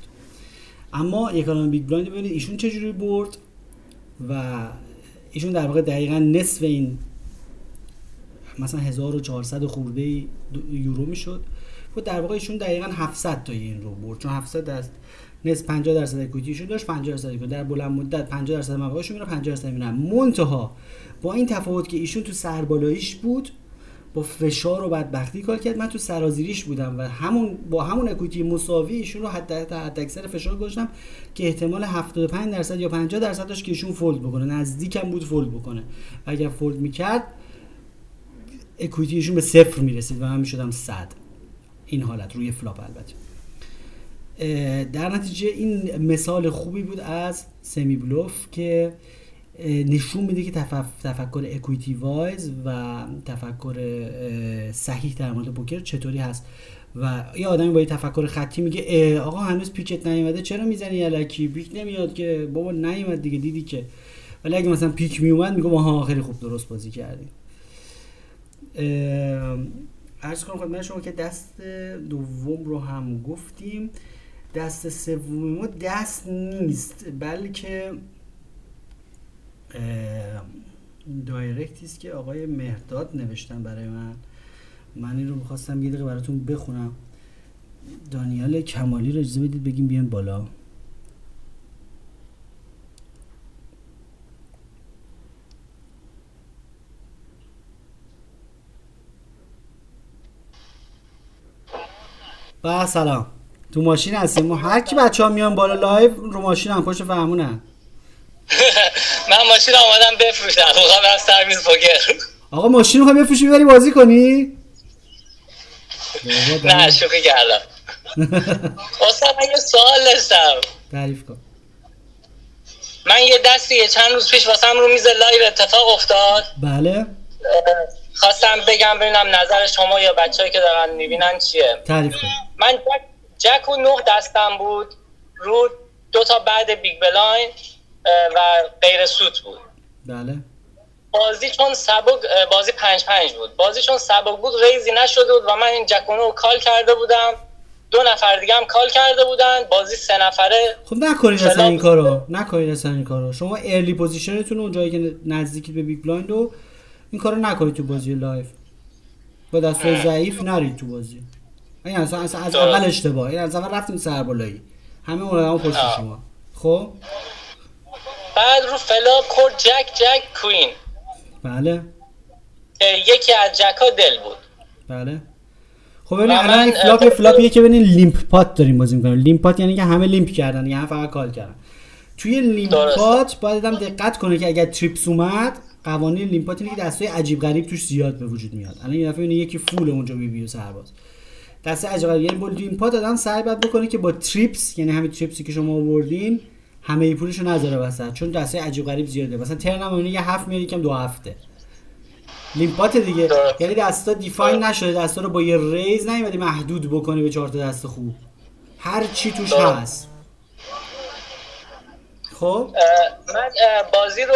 اما یک کلمه big blind ببینید ایشون چجوری برد و ایشون در واقع دقیقا نصف این مثلا 1400 خورده یورو می‌شد. و در واقع ایشون دقیقا 700 تا این رو برد چون 700 از نصف 50 درصد اکویتیشون داشت 50 درصد در بلند مدت 50 درصد مبلغشون میره 50 درصد میرن منتها با این تفاوت که ایشون تو سربالاییش بود با فشار و بدبختی کار کرد. من تو سرازیریش بودم و همون با همون اکویتی مساوی ایشون رو حد حد اکثر فشار گذاشتم که احتمال 75 درصد یا 50 درصد داشت که ایشون فولد بکنه. نزدیکم بود فولد بکنه. و اگر fold می‌کرد equity شون به صفر می‌رسید و من می‌شدم 100 این حالت روی flop البته. در نتیجه این مثال خوبی بود از semi bluff که نشون میده که تفکر equity wise و تفکر صحیح در مورد پوکر چطوری هست. و یه آدمی با تفکر خطی میگه آقا هنوز پیکت نیومده چرا می‌زنی الکی پیک نمیاد که. بابا نیومد دیگه دیدی که. ولی اگه مثلا پیک میومد میگه ها خیلی خوب درست بازی کردی. عرض کنم خدمت شما که دست دوم رو هم گفتیم. دست سوم ما دست نیست بلکه دایرکتی است که آقای مهداد نوشتن برای من. من این رو می‌خواستم یه دقیقه براتون بخونم. دانیال کمالی رو اجازه بدید بگیم بیان بالا. با سلام. تو ماشین هستیم. هر کی بچه ها میان بالا live رو ماشین هم. پشت فرمونن. من ماشین آمادم بفروشم. می‌خوام برم سرویس پوکر. آقا ماشین رو بفروشی بری بازی کنی؟ نه شوخی کردم. استاد من یه سوال داشتم. تعریف کن. من یه دستی چند روز پیش واسم رو میز live اتفاق افتاد. بله. خواستم بگم ببینم نظر شما یا بچه‌ای که دارن می‌بینن چیه. تعریف من jack, jack و نه دستم بود. رو دو تا بعد big blind و غیر suit بود. بله. بازی چون سبک بازی پنج پنج بود. بازی چون سبک بود raise ی نشده بود و من این jack و نه رو call کرده بودم. دو نفر دیگه هم call کرده بودن. بازی سه نفره. خب نکنید اصلا این کارو. نکنید اصلا این کارو. شما early position تون اونجایی که نزدیکی به big blind رو این کارو نکنید تو بازی live. با دستای ضعیف نرید تو بازی. این اصلا, اصلا از اول اشتباه. این از اول رفتیم سربالایی همه اون پشت شما. خب؟ بعد رو flop خورد jack jack queen. بله. یکی از jack ها دل بود. بله. خب ببین الان flop flop یه که ببین limp pot داریم بازی می‌کنیم. limp pot یعنی که همه limp کردن یعنی فقط call کردن. توی limp pot باید آدم دقت کنه که اگر trips اومد قوانین limp pot اینه که دستای عجیب غریب توش زیاد به وجود میاد. الان یه دفعه یکی full اونجا می‌بینه سرباز. دسته عجیب غریب. یعنی با limp pot آدم سعی باید بکنه که با trips یعنی همین trips ی که شما آوردین همه پولشو نذاره وسط. چون دسته عجیب غریب زیاده. مثلا turn م یه هفت میاد یکم دو هفته. limp pot دیگه. یعنی دستا define نشده. دستا رو با یه raise نیومدی محدود بکنی به چهار تا دست خوب. هر چی توش هست. خب؟ من بازی رو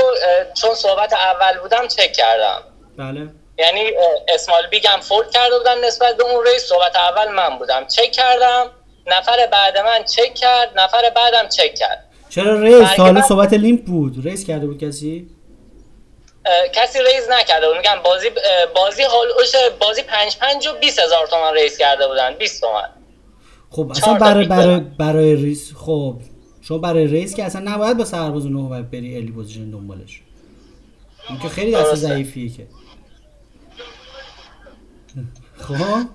چون صحبت اول بودم چک کردم. بله. یعنی small big م fold کرده بودن نسبت به اون raise صحبت اول من بودم. چک کردم. نفر بعد من چک کرد. نفر بعدم چک کرد. چرا raise حالا صحبت limp بود. raise کرده بود کسی؟ کسی raise نکرده بود. میگم بازی بازی هولوش بازی 5 5 و 20 هزار تومان raise کرده بودن. 20 تومن خب اصلا برای برای برای raise خب. شما برای raise که اصلا نباید با سرباز نه باید بری early position دنبالش. این که خیلی دست ضعیفیه که. خب؟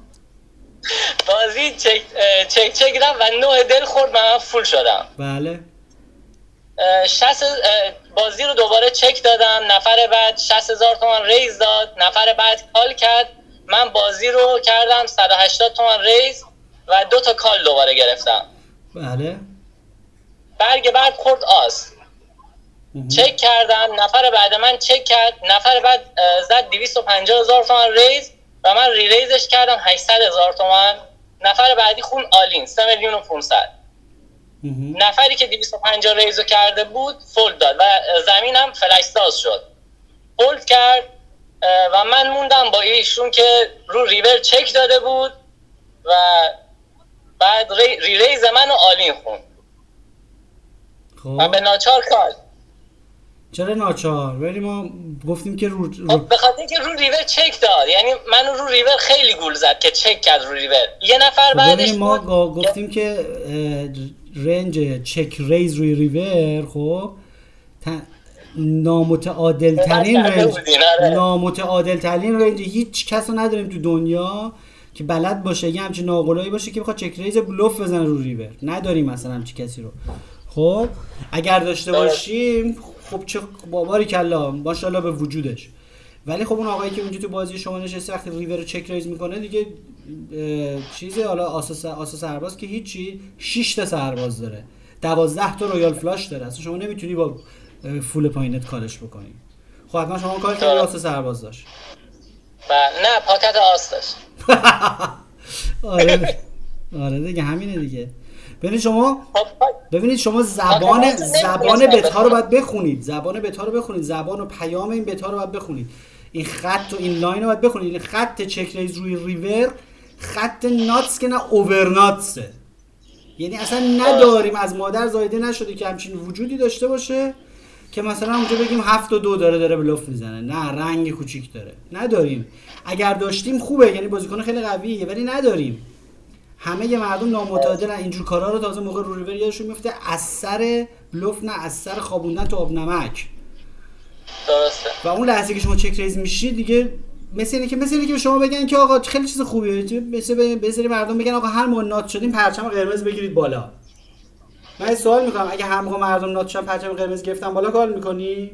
بازی check check check و نه دل خورد من full شدم. بله. 60 بازی رو دوباره چک دادم. نفر بعد 60 هزار تومان raise داد. نفر بعد call کرد. من بازی رو کردم 180 تومان raise و دو تا call دوباره گرفتم. بله. برگ بعد خورد آس چک کردم نفر بعد من چک کرد نفر بعد زد 250 هزار تومان raise و من re-raise ش کردم 800 هزار تومان. نفر بعدی خون all-in 3 میلیون و 500 نفری که 250 raise و کرده بود fold داد و زمینم flush ساز شد. fold کرد و من موندم با ایشون که رو river check داده بود و بعد re, re-raise من و all-in خون. خب. و به ناچار چرا ناچار؟ ولی ما گفتیم که رو, رو... خب، به خاطر اینکه رو river check داد. یعنی من رو ریور خیلی گول زد که چک کرد رو river. یه نفر خب بعدش ما گفتیم که range check-raise روی river خب. نامتعادل ترین range آره. نامتعادل ترین range هیچ کس رو نداریم تو دنیا که بلد باشه یه همچین ناقلایی باشه که بخواد check-raise بلوف بزنه رو ریور. نداریم مثلا همچی کسی رو. خب اگر داشته باشیم خب چه بابا باریکلا. ماشاءالله به وجودش. ولی خب اون آقایی که اونجا تو بازی شما نشسته وقتی river رو check-raise می‌کنه دیگه چیزی حالا آس آس آس آس سرباز که هیچی. 6 تا سرباز داره. 12 تا royal flush داره. اصلا شما نمی‌تونی با full پایینت call ش بکنی. خب حتما شما call کردی آس آس سرباز داشت. نه pocket آس داشت. آره. آره دیگه همینه دیگه. ببینید شما ببینید شما زبان زبان bet ا رو باید بخونید. زبان bet ا رو بخونید. زبان و پیام این bet ا رو باید بخونید. این خط و این line رو باید بخونید. این خط check-raise روی river خط ناتس که نه اوور ناتسه. یعنی اصلا نداریم. از مادر زایده نشده که همچین وجودی داشته باشه که مثلا اونجا بگیم هفت و دو داره داره بلوف می‌زنه. نه رنگ کوچیک داره. نداریم. اگر داشتیم خوبه. یعنی بازیکن خیلی قویه ولی نداریم. همه مردم نامتعادلن اینجور کارا رو تازه موقع رو ریور یادشون میفته. از سر بلوف نه از سر خوابوندن تو آب نمک. درسته. و اون لحظه که شما چک ریز میشی دیگه مثل اینه که مثل اینه که به شما بگن که آقا خیلی چیز خوبیه. مثل یه سری مردم بگن آقا هر موقع nut شدیم پرچم قرمز بگیرید بالا. من سوال می‌کنم. اگه هر موقع مردم nut شدن پرچم قرمز گرفتن بالا call می‌کنی؟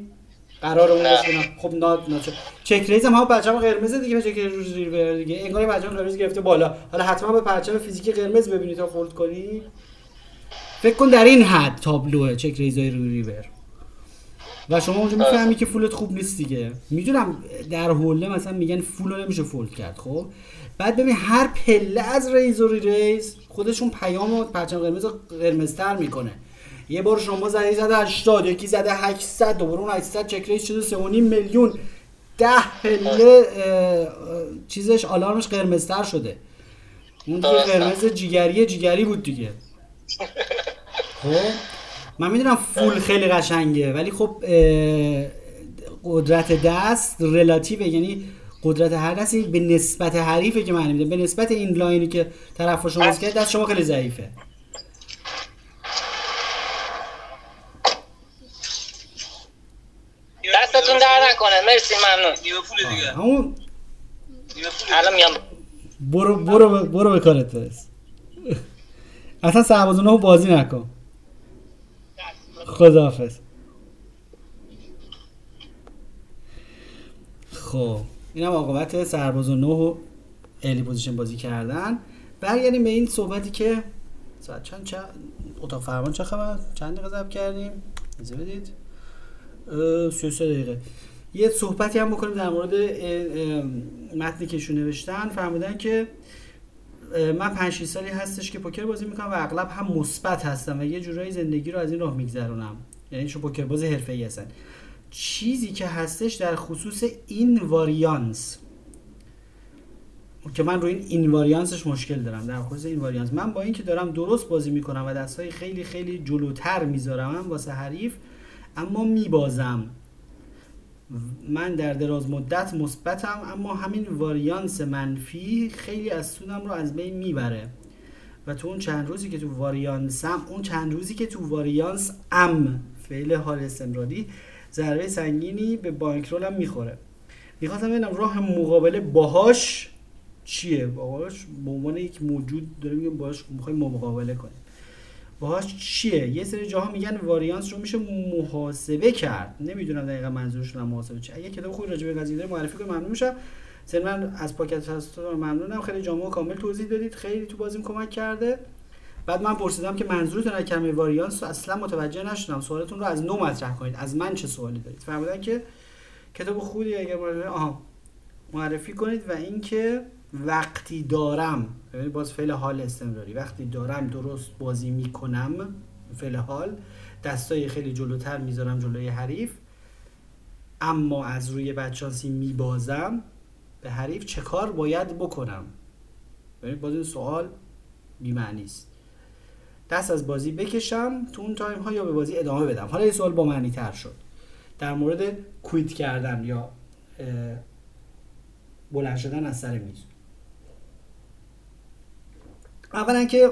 قرار اون بسونم خب nut nut check-raise هم پرچم قرمز دیگه check-raise river دیگه. انگار پرچم قرمز گرفته بالا. حالا حتما یه پرچم فیزیکی قرمز ببینید تا fold کنی. فکر کن در این حد تابلوه check-raise ای روی river. و شما اونجا می‌فهمی که full ت خوب نیست دیگه. می‌دونم در حوله مثلا میگن full رو نمیشه fold کرد خب؟ بعد ببین هر پله از raise و re-raise خودشون پیام و پرچم قرمز قرمزتر می‌کنه. یه بار شما زدی زده 80 یکی زده 800 دوباره اون 800 check-raise شده 3.5 میلیون. 10 پله چیزش آلارمش قرمزتر شده. اون دیگه قرمز جیگری جیگری بود دیگه. خب؟ من می‌دونم فول خیلی قشنگه ولی خب قدرت دست رلاتیوه یعنی قدرت هر دستی به نسبت حریفه که معنی میده. به نسبت این لاینی که طرف شما کرد دست شما خیلی ضعیفه. دستتون در نکنه. مرسی ممنون. نیمه پول دیگه. همون الان میام. برو برو برو به کارت برس اصلا سربازونه بازی نکن. خداحافظ. خب این هم عاقبت سرباز و نه و الی پوزیشن بازی کردن. برگردیم به این صحبتی که ساعت چند چند اتاق فرمان چه خبر؟ چند دقیقه ضبط کردیم؟ ایزه بدید. 33 دقیقه. یه صحبتی هم بکنیم در مورد متنی که ایشون نوشتن. فرمودن که من 5 سالی هستش که پوکر بازی می‌کنم و اغلب هم مثبت هستم و یه جورایی زندگی رو از این راه میگذرونم. یعنی شو پوکر باز حرفه‌ای هستن. چیزی که هستش در خصوص این واریانس که من روی این این واریانسش مشکل دارم. در خصوص این واریانس من با اینکه دارم درست بازی می‌کنم و دستای خیلی خیلی جلوتر می‌ذارم واسه حریف اما میبازم. من در دراز مدت مثبتم اما همین واریانس منفی خیلی از سودم رو از بین می‌بره. و تو اون چند روزی که تو واریانسم اون چند روزی که تو واریانس ام فعل حال استمراری ضربه سنگینی به بانکرولم می‌خوره. می‌خواستم ببینم راه مقابله باهاش چیه؟ باهاش به عنوان یک موجود داره میگم باهاش می‌خوایم مقابله کنیم. باهاش چیه؟ یه سری جاها میگن واریانس رو میشه محاسبه کرد. نمی‌دونم دقیقا منظورشون محاسبه چیه اگه کتاب خوبی راجع به قضیه معرفی کنم ممنون میشم. من از پاکت هستم ممنونم. خیلی جامع و کامل توضیح دادید. خیلی تو بازیم کمک کرده. بعد من پرسیدم که منظورتون از کلمه واریانس اصلا متوجه نشدم. سوالتون رو از نو مطرح کنید. از من چه سوالی دارید؟ فرمودن که کتاب خوبی اگر آها. معرفی کنید و اینکه وقتی دارم یعنی باز فعل حال استمراری. وقتی دارم درست بازی می‌کنم فعل حال دستای خیلی جلوتر می‌ذارم جلوی حریف. اما از روی بدشانسی میبازم به حریف چه کار باید بکنم؟ یعنی باز این سوال بیمعنی است. دست از بازی بکشم تو اون تایم ها یا به بازی ادامه بدم. حالا یه سوال با معنی تر شد. در مورد کویت کردن یا بلند شدن از سر میز. اولا که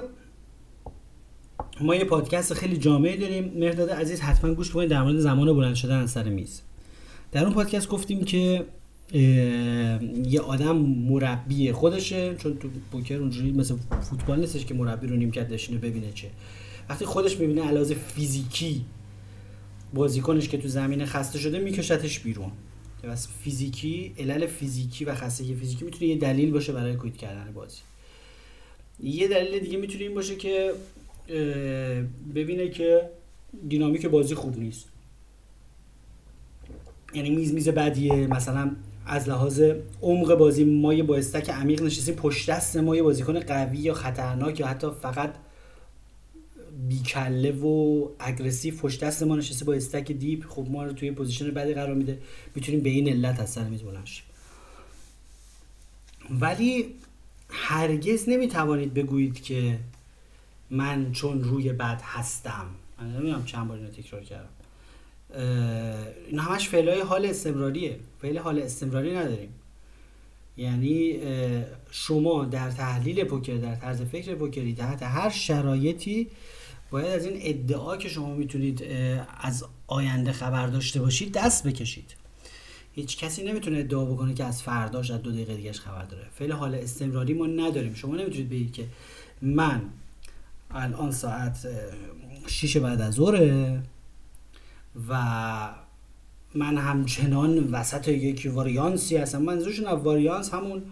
ما یه پادکست خیلی جامعه داریم. مرداد عزیز حتما گوش بکنید در مورد زمان بلند شدن سر میز. در اون پادکست گفتیم که یه آدم مربی خودشه چون تو پوکر اونجوری مثل فوتبال نیستش که مربی رو نیمکت نشینه ببینه چه. وقتی خودش می‌بینه علاوه فیزیکی بازیکنش که تو زمین خسته شده میکشتش بیرون. بس فیزیکی علل فیزیکی و خستگی فیزیکی می‌تونه یه دلیل باشه برای کویت کردن بازی. یه دلیل دیگه می‌تونه این باشه که ببینه که دینامیک بازی خوب نیست. یعنی میز میز بدیه مثلا از لحاظ عمق بازی ما یه با stack عمیق نشستیم پشت دست ما یه بازیکن قوی یا خطرناک یا حتی فقط بی‌کله و aggressive پشت دست ما نشسته با stack deep خب ما رو توی position بدی قرار میده. می‌تونیم به این علت از سر میز بلند ولی هرگز نمی‌توانید بگویید که من چون روی بد هستم. من نمی‌دونم چند بار اینو تکرار کردم. این همش فعلای حال استمراریه. فعل حال استمراری نداریم. یعنی شما در تحلیل پوکر در طرز فکر پوکری تحت هر شرایطی باید از این ادعا که شما می‌تونید از آینده خبر داشته باشید دست بکشید. هیچ کسی نمی‌تونه ادعا بکنه که از فرداش از دو دقیقه دیگهش خبر داره. فعل حال استمراری ما نداریم. شما نمی‌تونید بگید که من الان ساعت 6 بعد از ظهره و من همچنان وسط یک واریانسی هستم. منظورشون از واریانس همون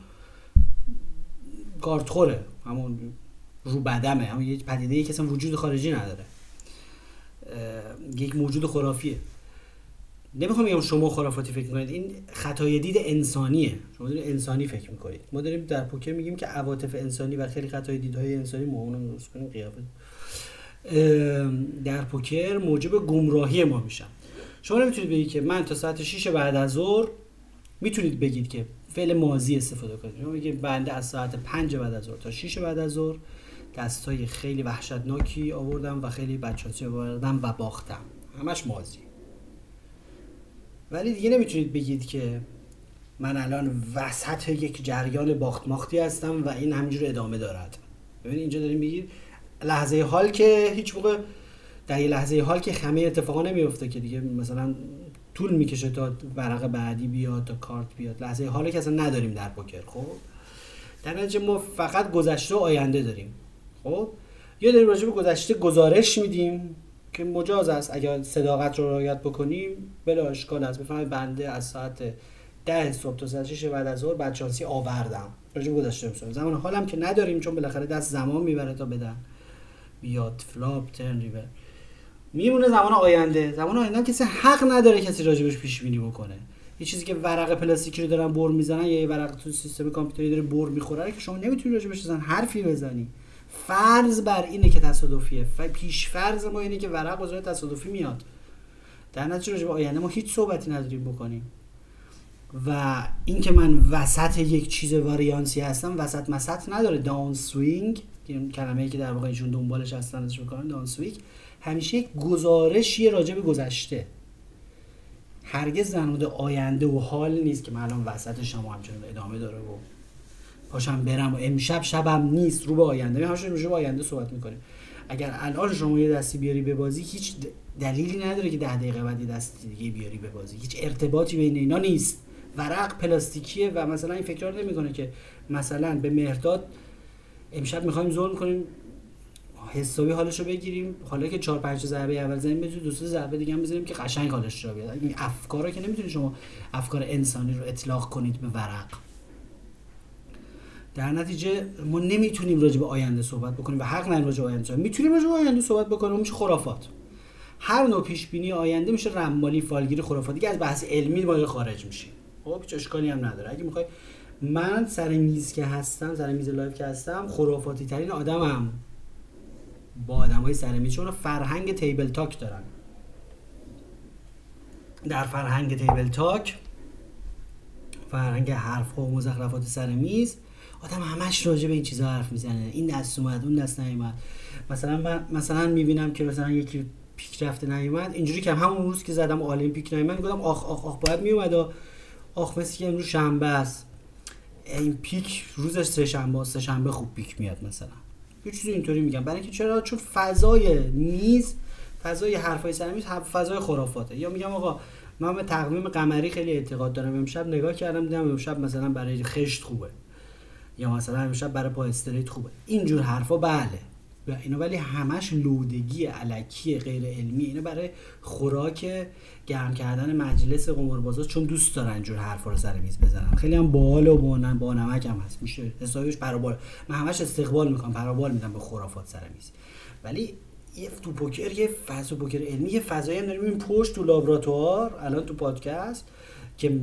کارتخوره همون رو بدمه. همون یک پدیده ای که اصلا وجود خارجی نداره. یک موجود خرافیه. نمی‌خوام بگم شما خرافاتی فکر می‌کنید. این خطای دید انسانیه. شما دارید انسانی فکر می‌کنید. ما داریم در پوکر میگیم که عواطف انسانی و خیلی خطای دیدهای انسانی ما اونو درست کنیم قیافه. در پوکر موجب گمراهی ما میشن شما نمی‌تونید بگید که من تا ساعت 6 بعد از ظهر می‌تونید بگید که فعل ماضی استفاده کنید. شما میگید بنده از ساعت 5 بعد از ظهر تا 6 بعد از ظهر دستای خیلی وحشتناکی آوردم و خیلی بچاسی آوردم و باختم. همش ماضی. ولی دیگه نمی‌تونید بگید که من الان وسط یک جریان باخت ماختی هستم و این همینجور ادامه دارد. ببینید اینجا داریم میگید لحظه حال که هیچ موقع در یه لحظه حال که همه اتفاقا نمیفته که دیگه مثلا طول می‌کشه تا ورق بعدی بیاد تا کارت بیاد. لحظه حالی که اصلا نداریم در پوکر خب؟ در نتیجه ما فقط گذشته و آینده داریم خب؟ یا داریم راجع به گذشته گزارش میدیم. که مجاز است اگر صداقت رو رعایت بکنیم. بلا اشکال است. بفهمید بنده از ساعت ده صبح تا ساعت 6 بعد از ظهر بدشانسی آوردم. راجع گذشته میسونم زمان حالم که نداریم چون بالاخره دست زمان می‌بره تا بدن بیاد. flop turn river میمونه زمان آینده. زمان آینده کسی حق نداره کسی راجبش پیش بینی بکنه. یه چیزی که ورق پلاستیکی رو دارن بر می‌زنن یا یه ورق تو سیستم کامپیوتری داره بر می‌خوره که شما نمی‌تونی راجبش بزن حرفی بزنی. فرض بر اینه که تصادفیه. و پیش فرض ما اینه که ورق بزرگ تصادفی میاد. در نتیجه راجب آینده ما هیچ صحبتی نداریم بکنیم. و اینکه من وسط یک چیز variance ی هستم وسط مسط نداره. downswing کلمه ای که در واقع ایشون دنبالش هستن ازش می‌کنن downswing همیشه یک گزارشی راجع به گذشته. هرگز در مورد آینده و حال نیست که من الان وسط شما همچنان ادامه داره و پاشم برم. و امشب شبم نیست رو به آینده. همش رو به آینده صحبت می‌کنیم. اگر الان شما یه دستی بیاری به بازی هیچ دلیلی نداره که ده دقیقه بعد یه دست دیگه بیاری به بازی. هیچ ارتباطی بین اینا نیست. ورق پلاستیکیه و مثلا این فکر نمی‌کنه که مثلا به مهرداد امشب می‌خوایم زور کنیم حسابی حالش رو بگیریم. حالا که 4 5 ضربه اول زمین بتونید دو سه ضربه دیگه هم بزنیم که قشنگ حالش رو بیاد. این افکارا که نمی‌تونید شما افکار انسانی رو اطلاق کنید به ورق. در نتیجه ما نمی‌تونیم راجع به آینده صحبت بکنیم و حق نداریم راجع به آینده صحبت. می‌تونیم راجع به آینده صحبت بکنیم میشه خرافات. هر نوع پیش بینی آینده میشه رمالی فالگیری خرافات. دیگه از بحث علمی ما خارج میشیم. خب هیچ اشکالی هم نداره. اگه می‌خوای من سر میز که هستم سر میز live که هستم خرافاتی ترین آدمم. با آدم های سر چون فرهنگ table talk دارن. در فرهنگ table talk فرهنگ حرف و مزخرفات سر میز آدم همش راجع به این چیزا حرف می‌زنه. این دست اومد اون دست نیومد. مثلا من مثلا می‌بینم که مثلا یکی پیک رفته نیومد. اینجوری که همون روز که زدم all-in پیک نیومد گفتم آخ آخ آخ باید میومد آخ مثل که امروز شنبه است. این پیک روزش سه شنبه سه شنبه خوب پیک میاد مثلا. یه چیزی اینطوری میگم. برای اینکه چرا؟ چون فضای میز فضای حرفای سر میز فضای خرافاته. یا میگم آقا من به تقویم قمری خیلی اعتقاد دارم. امشب نگاه کردم دیدم امشب مثلا برای خشت خوبه. یا مثلا امشب برای پا خوبه. اینجور حرفا بله. و اینا ولی همش لودگی علکی غیر علمی اینا برای خوراک گرم کردن مجلس قماربازا چون دوست دارن جور حرفا رو سر میز بزنن. خیلی هم باحال و با نمک هم هست. میشه حسابش پرابال من همش استقبال می‌کنم پرابال میدم به خرافات سر میز. ولی یه تو پوکر یه فضا پوکر علمی یه فضایی هم داریم. پشت تو لابراتوار الان تو پادکست که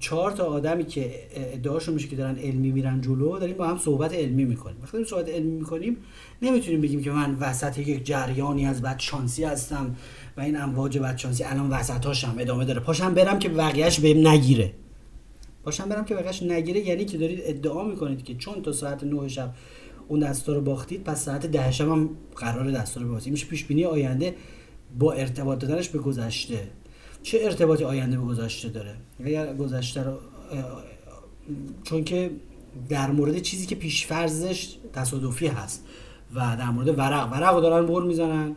چهار تا آدمی که ادعاشون میشه که دارن علمی میرن جلو داریم با هم صحبت علمی می‌کنیم. وقتی صحبت علمی می‌کنیم نمی‌تونیم بگیم که من وسط یک جریانی از بدشانسی هستم و این امواج بدشانسی الان وسطاشم ادامه داره. پاشم برم که بقیهش بهم نگیره. پاشم برم که بقیهش نگیره یعنی که دارید ادعا می‌کنید که چون تا ساعت 9 شب اون دستا رو باختید پس ساعت ده شب هم قرار دستا رو میشه پیش بینی آینده با ارتباط دادنش به گذشته. چه ارتباطی آینده به گذشته داره؟ اگر گذشته رو چون که در مورد چیزی که پیش فرضش تصادفی هست و در مورد ورق ورق رو دارن بر می‌زنن.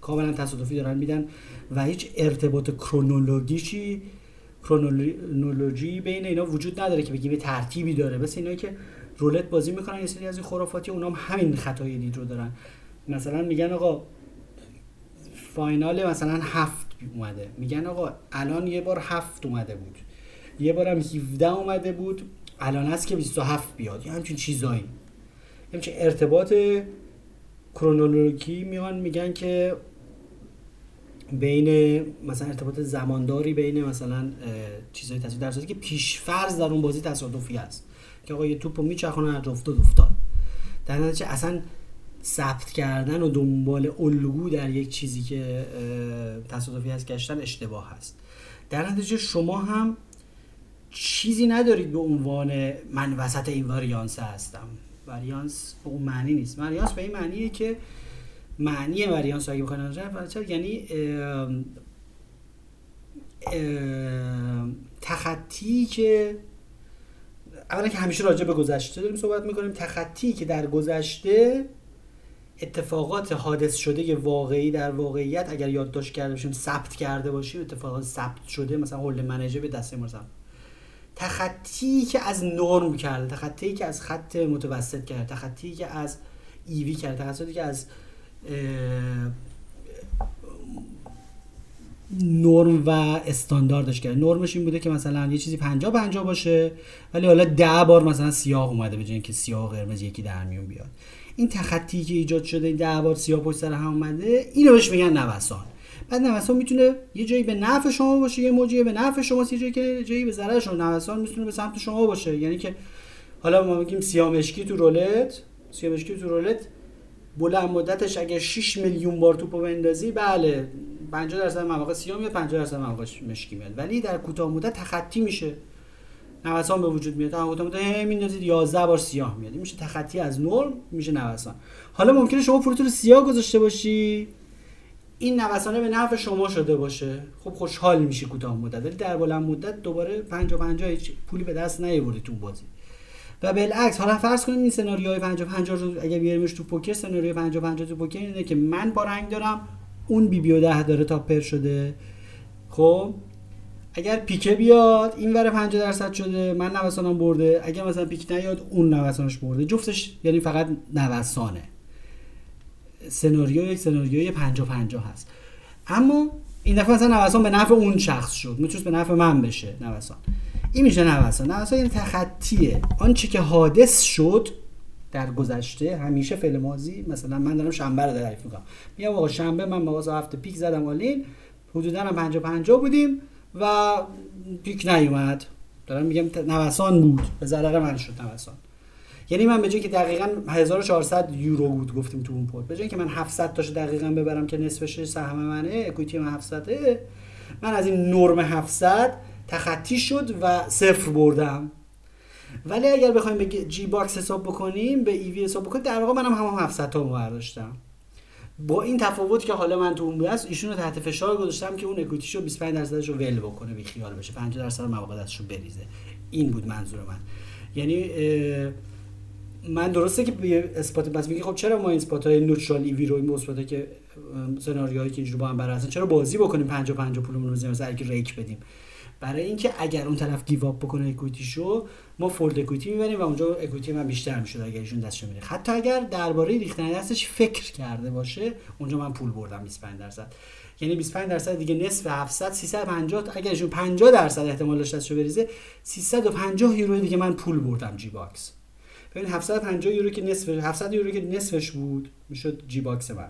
کاملا تصادفی دارن میدن و هیچ ارتباط کرونولوژی کرونولوژی بین اینا وجود نداره که بگیم ترتیبی داره. مثل اینا که رولت بازی می‌کنن یه سری از این خرافاتی اونام همین خطای دید رو دارن. مثلا میگن آقا فاینال مثلا هفت اومده. میگن آقا الان یه بار هفت اومده بود. یه بارم 17 اومده بود. الان هست که 27 بیاد. یه همچین چیزایی. همچین ارتباط کرونولوژی میان میگن که بین مثلا ارتباط زمانداری بین مثلا چیزای تصادفی در که پیش فرض در اون بازی تصادفی هست. که آقا یه توپو میچرخونه از افتاد افتاد در نتیجه اصلا ثبت کردن و دنبال الگو در یک چیزی که تصادفی هست گشتن اشتباه هست. در نتیجه شما هم چیزی ندارید به عنوان من وسط این واریانس هستم. واریانس به اون معنی نیست. واریانس به این معنیه که معنی واریانس اگه بخواین یعنی تخطی که اولا که همیشه راجع به گذشته داریم صحبت می‌کنیم تخطی که در گذشته اتفاقات حادث شده واقعی در واقعیت اگر یادداشت کرده باشیم ثبت کرده باشیم اتفاقات ثبت شده مثلا هول منیجر به دست ما تخطی که از نرم کرده تخطی که از خط متوسط کرده تخطی که از ایوی کرده تخطی که از نرم و استانداردش کرده. نرمش این بوده که مثلا یه چیزی 50 50 باشه ولی حالا ده بار مثلا سیاه اومده به که سیاه و قرمز یکی در میون بیاد. این تخطی که ایجاد شده ده بار سیاه پشت سر هم اومده اینو بهش میگن نوسان. بعد نوسان می‌تونه یه جایی به نفع شما باشه یه موجی به نفع شما یه جایی که جایی به ضرر شما. نوسان می‌تونه به سمت شما باشه. یعنی که حالا ما میگیم سیاه مشکی تو رولت سیاه مشکی تو رولت بلند مدتش اگه 6 میلیون بار توپو بندازی بله 50 درصد مواقع سیاه میاد 50 درصد مواقع مشکی میاد. ولی در کوتاه مدت تخطی میشه. نوسان به وجود میاد. تا کوتاه مدت میندازید 11 بار سیاه میاد. میشه تخطی از نرم میشه نوسان. حالا ممکنه شما رو سیاه گذاشته باشی. این نوسانه به نفع شما شده باشه. خب خوشحال میشی کوتاه مدت ولی در بلند مدت دوباره 50 50 هیچ پولی به دست نیاوردی تو بازی. و بالعکس حالا فرض کنیم این سناریوهای 50 50 رو اگه بیاریمش تو پوکر سناریوی 50 50 تو پوکر اینه که من با رنگ دارم اون بی بیو ده داره تا پر شده. خب؟ اگر پیکه بیاد این ور 50 درصد شده من نوسانم برده. اگر مثلا پیک نیاد اون نوسانش برده. جفتش یعنی فقط نوسانه. سناریو یک سناریوی 50 50 هست. اما این دفعه مثلا نوسان به نفع اون شخص شد. می‌تونست به نفع من بشه نوسان. این میشه نوسان. نوسان یعنی تخطیه. آنچه که حادث شد در گذشته همیشه فعل ماضی. مثلا من دارم شنبه رو تعریف می‌کنم. میگم آقا شنبه من با هفت پیک زدم all-in حدودا هم 50 50 بودیم. و پیک نیومد. دارم میگم نوسان بود. به ضرر من شد نوسان. یعنی من به جای که دقیقا 1400 یورو بود گفتیم تو اون پول به جای که من 700 تاش دقیقا ببرم که نصفش سهم منه equity من 700 من از این نرم 700 تخطی شد و صفر بردم. ولی اگر بخوایم به G bucks حساب بکنیم به EV حساب بکنیم در واقع منم هم, هم 700 تا برداشتم. با این تفاوت که حالا من تو اون بس ایشون رو تحت فشار گذاشتم که اون equity شو 25 درصدش رو ول بکنه بی خیال بشه. 50 درصد مواقع دستشو بریزه. این بود منظور من. یعنی من درسته که اثبات بس میگه خب چرا ما این spot های neutral EV رو این مثبت که سناریوهایی که اینجوری با هم برای چرا بازی بکنیم 50 50 پولمون رو مثلا rake بدیم؟ برای اینکه اگر اون طرف give up بکنه شو ما fold equity می‌بریم و اونجا equity من بیشتر می‌شد اگر ایشون دستش میره حتی اگر درباره ریختن دستش فکر کرده باشه اونجا من پول بردم 25 درصد. یعنی 25 درصد دیگه نصف 700 350 اگر ایشون 50 درصد احتمال داشت دستشو بریزه 350 یورو دیگه من پول بردم G bucks ببین 750 یورو که نصف 700 یورو که نصفش بود می‌شد G bucks من.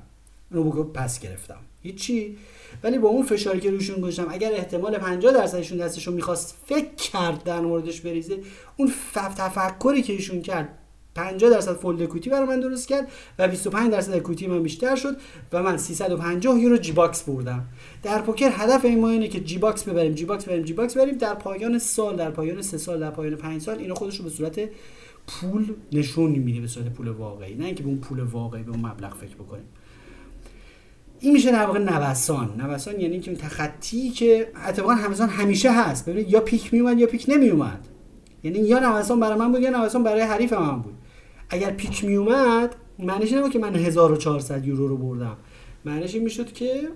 اونو پس گرفتم. هیچی. ولی با اون فشاری که روشون گذاشتم اگر احتمال 50 درصدشون دستشون می‌خواست فکر کرد در موردش بریزه اون تفکری که ایشون کرد 50 درصد fold equity برای من درست کرد و 25 درصد equity من بیشتر شد و من 350 یورو G bucks بردم. در پوکر هدف این ما اینه که G bucks ببریم G bucks ببریم G bucks بریم در پایان سال در پایان سه سال در پایان 5 سال اینو خودش رو به صورت پول نشون میده به صورت پول واقعی. نه اینکه به اون پول واقعی به اون مبلغ فکر بکنیم. این میشه در واقع نوسان. نوسان یعنی که تخطی که اتفاقا همزان همیشه هست. ببینید یا پیک میومد یا پیک نمیومد. یعنی یا نوسان برای من بود یا نوسان برای حریف من بود. اگر پیک میومد معنیش نبود که من 1400 یورو رو بردم. معنیش این می‌شد که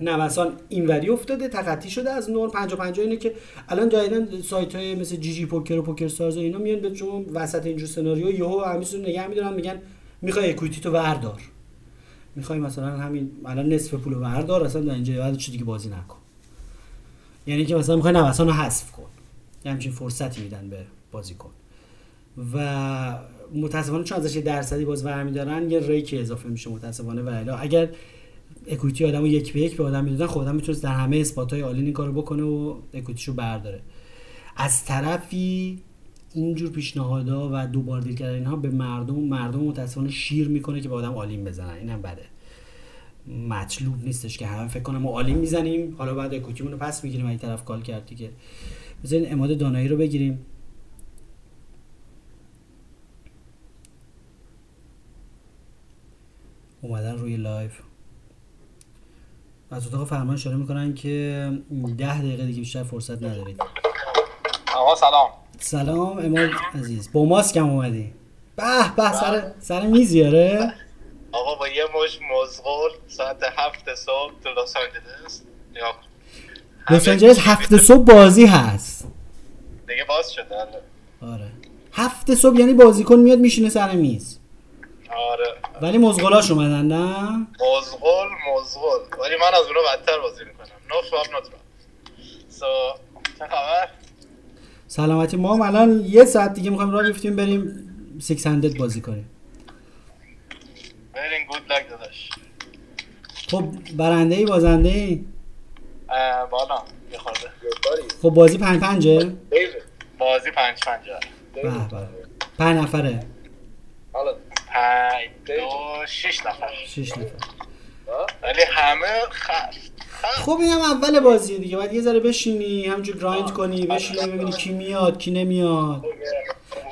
نوسان اینوری افتاده تخطی شده از نور. 50 50 اینه که الان جدیدن سایت های مثل جی جی پوکر و پوکر ساز و اینا میان به شما وسط اینجور سناریو یهو همیشه نگه میدارن میگن می‌خوای equity تو وردار می‌خوای مثلا همین الان نصف پول رو بردار اصلا در اینجا بعد چه دیگه بازی نکن. یعنی که مثلا می‌خوای نوسان رو حذف کن. یه همچین فرصتی میدن به بازیکن و متاسفانه چون ازش درصدی باز برمیدارن یه rake اضافه میشه متاسفانه و اگر equity آدمو یک به یک به آدم می‌دادن خب آدم می‌تونه در همه spot های all-in این کارو بکنه و equity شو برداره. از طرفی اینجور پیشنهادها و دوبار deal کردن اینها به مردم مردم متاسفانه شیر می‌کنه که به آدم all-in بزنن. اینم بده. مطلوب نیستش که همه فکر کنم ما all-in می‌زنیم. حالا بعد equity مون رو پس می‌گیریم این طرف call کردی که. بذارین عماد دانایی رو بگیریم. اومدن روی live. از اتاق فرمان اشاره می‌کنن که ده دقیقه دیگه بیشتر فرصت ندارید. آقا سلام. سلام اماد عزیز. با ماسک هم اومدی. به به سر سر میزی آره آقا با یه مش مزغول ساعت هفت صبح تو لس آنجلس. لس آنجلس هفت صبح بازی هست. دیگه باز شده آره, آره. هفت صبح یعنی بازیکن میاد میشینه سر میز. آره. ولی مزغولاش اومدن نه؟ مزغول مزغول ولی من از اونو بدتر بازی می‌کنم. نو سواب نوت سو چه خبر؟ سلامتی. ما هم الان یه ساعت دیگه می‌خوایم راه بیفتیم بریم 600 بازی کنیم. بریم. گود لک داداش. خب برنده ای بازنده ای بالا. یه خورده. خب بازی پنج پنجه؟ بازی پنج پنجه. به به. پنج نفره. حالا. پنج دو شش نفر. شش نفر. ولی همه خست خب اینم اول بازی دیگه. باید یه ذره بشینی همجور گرایند کنی بشینی ببینی کی میاد کی نمیاد.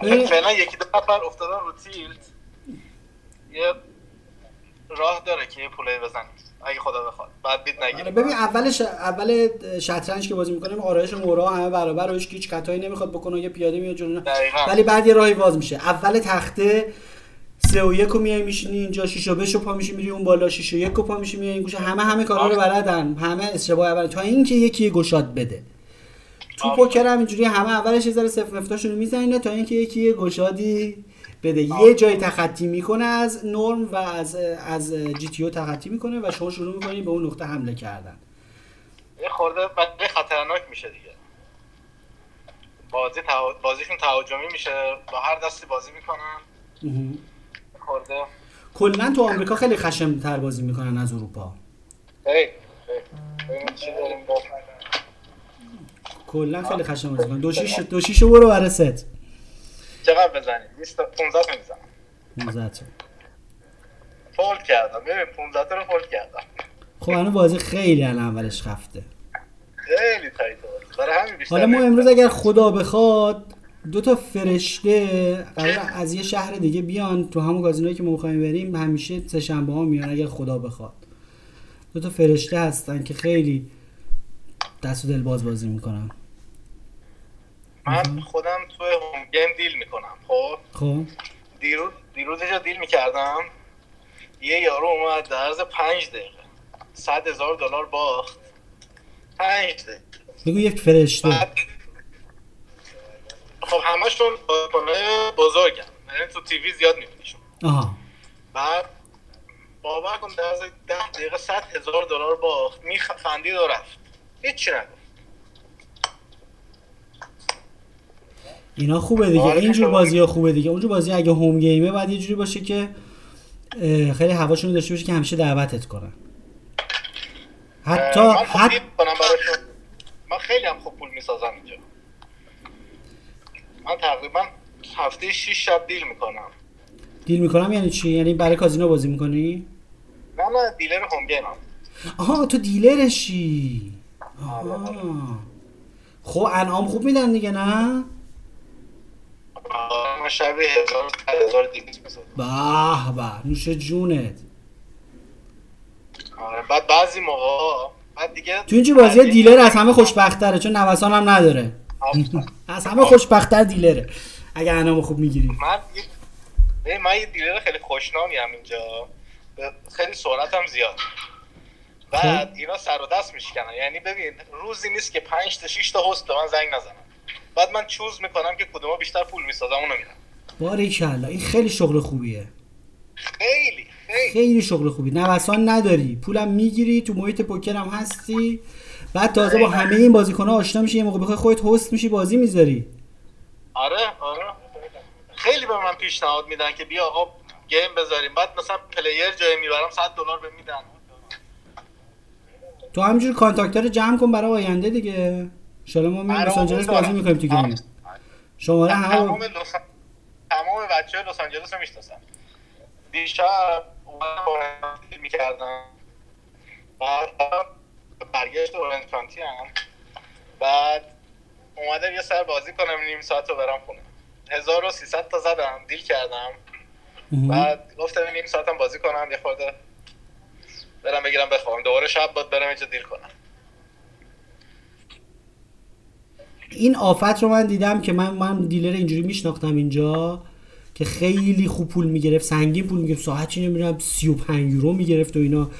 فعلا یکی دو نفر افتادن رو تیلت. یه راه داره که یه پولی بزن اگه خدا بخواد. بعد بیت نگیره آره، ببین اولش اول شطرنج که بازی می‌کنیم آرایش مورا همه برابر روش هیچ خطایی نمی‌خواد بکنه یه پیاده میاد جلو ولی بعد یه راهی باز میشه. اول تخته سه و یک رو میای میشینی اینجا شیش و بش پا میشی میری اون بالا شیش و یک رو پا میشی میای این گوشه. همه همه کارا رو بلدن. همه اشتباه اول. تا اینکه یکی گشاد بده. تو پوکر هم اینجوری همه اولش یه ذره صفر مفتاشون رو می‌زنه تا اینکه یکی یه گشادی بده. یه جای تخطی می‌کنه از نرم و از از جی تی او تخطی می‌کنه و شما شروع می‌کنید به اون نقطه حمله کردن. یه خورده بعد خطرناک میشه دیگه. بازی بازیشون تهاجمی میشه. با هر دستی بازی می‌کنن. خورده. کلا تو آمریکا خیلی خشم تر بازی می‌کنن از اروپا. کلا خیلی خشم بازی می‌کنن. دو شیش دو شیش برو برای ست. چقدر بزنید 15 تا می‌زنم. 15 تا. فولد کردم. ببین 15 تا رو فولد کردم. خب الان بازی خیلی الان اولش خفته. خیلی تایت برای همین بیشتر حالا ما امروز اگر خدا بخواد دو تا فرشته قرار از یه شهر دیگه بیان تو همون گازینویی که ما می‌خوایم بریم همیشه سه شنبه ها میان اگر خدا بخواد. دو تا فرشته هستن که خیلی دست و دل باز بازی می‌کنن. من خودم تو هوم گیم دیل می‌کنم خب؟ خب. دیروز دیروز جا دیل می‌کردم. یه یارو اومد در عرض پنج دقیقه صد هزار دلار باخت. پنج دقیقه. بگو یک فرشته. بعد خب همشون بازیکنای بزرگم یعنی تو تیوی زیاد میبینیشون بعد باور کن در عرض ده دقیقه صد هزار دلار باخت میخندید و رفت. هیچی نگفت. اینا خوبه دیگه. آره، اینجور بازی ها خوبه دیگه. اونجور بازی اگه هوم گیمه باید یه جوری باشه که خیلی هواشون داشته باشه که همیشه دعوتت کنن. حتی من براشون. من خیلی هم خوب پول می‌سازم اینجا. من تقریبا هفته 6 شب دیل می‌کنم. دیل می‌کنم یعنی چی؟ یعنی برای کازینو بازی می‌کنی؟ نه نه دیلر هوم هم آها تو دیلرشی. آها. خب انعام خوب میدن دیگه نه؟ آره، من شبی هزار هزار دیگه می‌سازم به به نوش جونت. آره بعد بعضی موقع بعد دیگه تو اینجور بازی دیلر از همه خوشبختره چون نوسان هم نداره. از همه خوشبختتر دیلره. اگه انعام خوب می‌گیری. من من یه دیلر خیلی خوشنامی هم اینجا. خیلی سرعت هم زیاد. بعد اینا سر و دست میشکنن. یعنی ببین روزی نیست که 5 تا 6 تا هست به من زنگ نزنن. بعد من choose می‌کنم که کدوما بیشتر پول می‌سازم اونو میرم باریکلا این خیلی شغل خوبیه. خیلی خیلی. خیلی شغل خوبی. نوسان نداری. پولم می‌گیری تو محیط پوکر هم هستی. بعد تازه با همه این بازیکن‌ها آشنا میشی یه موقع بخوای خودت هست میشی بازی می‌ذاری. آره آره. خیلی به من پیشنهاد میدن که بیا آقا game بذاریم. بعد مثلا player جای می‌برم 100 دلار به میدن. تو همینجور کانتاکت‌ها رو جمع کن برای آینده دیگه. ان ما میریم لس آنجلس بازی می‌کنیم تو گیم. شماره تمام همه لس تمام بچه لس آنجلس رو می‌شناسم. دیشب اورنج می‌کردم. بعد برگشت اورنج هم. بعد اومدم یه سر بازی کنم نیم ساعت رو برم خونه. 1300 تا زدم دیل کردم. بعد گفتم نیم ساعتم بازی کنم یه خورده برم بگیرم بخوام دوباره شب باید برم اینجا دیل کنم. این آفت رو من دیدم که من من دیلر اینجوری میشناختم اینجا که خیلی خوب پول می‌گرفت سنگین پول می‌گرفت. ساعتی نمی‌دونم 35 یورو می‌گرفت و اینا.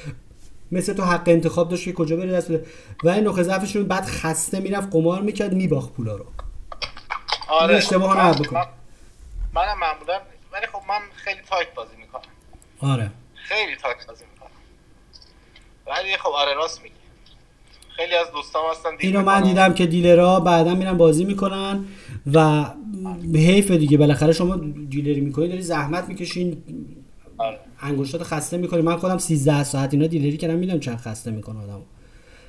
مثل تو حق انتخاب داشت که کجا بره دست بده. ولی نقطه ضعفشون بعد خسته می‌رفت قمار می‌کرد میباخت پولا رو. آره. اشتباه من- نباید بکن. من- منم معمولا ولی خب من خیلی tight بازی می‌کنم. آره. خیلی tight بازی می‌کنم. ولی خب آره راست میگی. خیلی از دوستام هستن اینو من. دیدم که dealer ها بعدا میرن بازی می‌کنن و به حیف دیگه. بالاخره شما dealer ی می‌کنی داری زحمت می‌کشین. انگشتات خسته می‌کنی. من خودم 13 ساعت اینا dealer ی کردم می‌دونم چقدر خسته می‌کنه آدمو.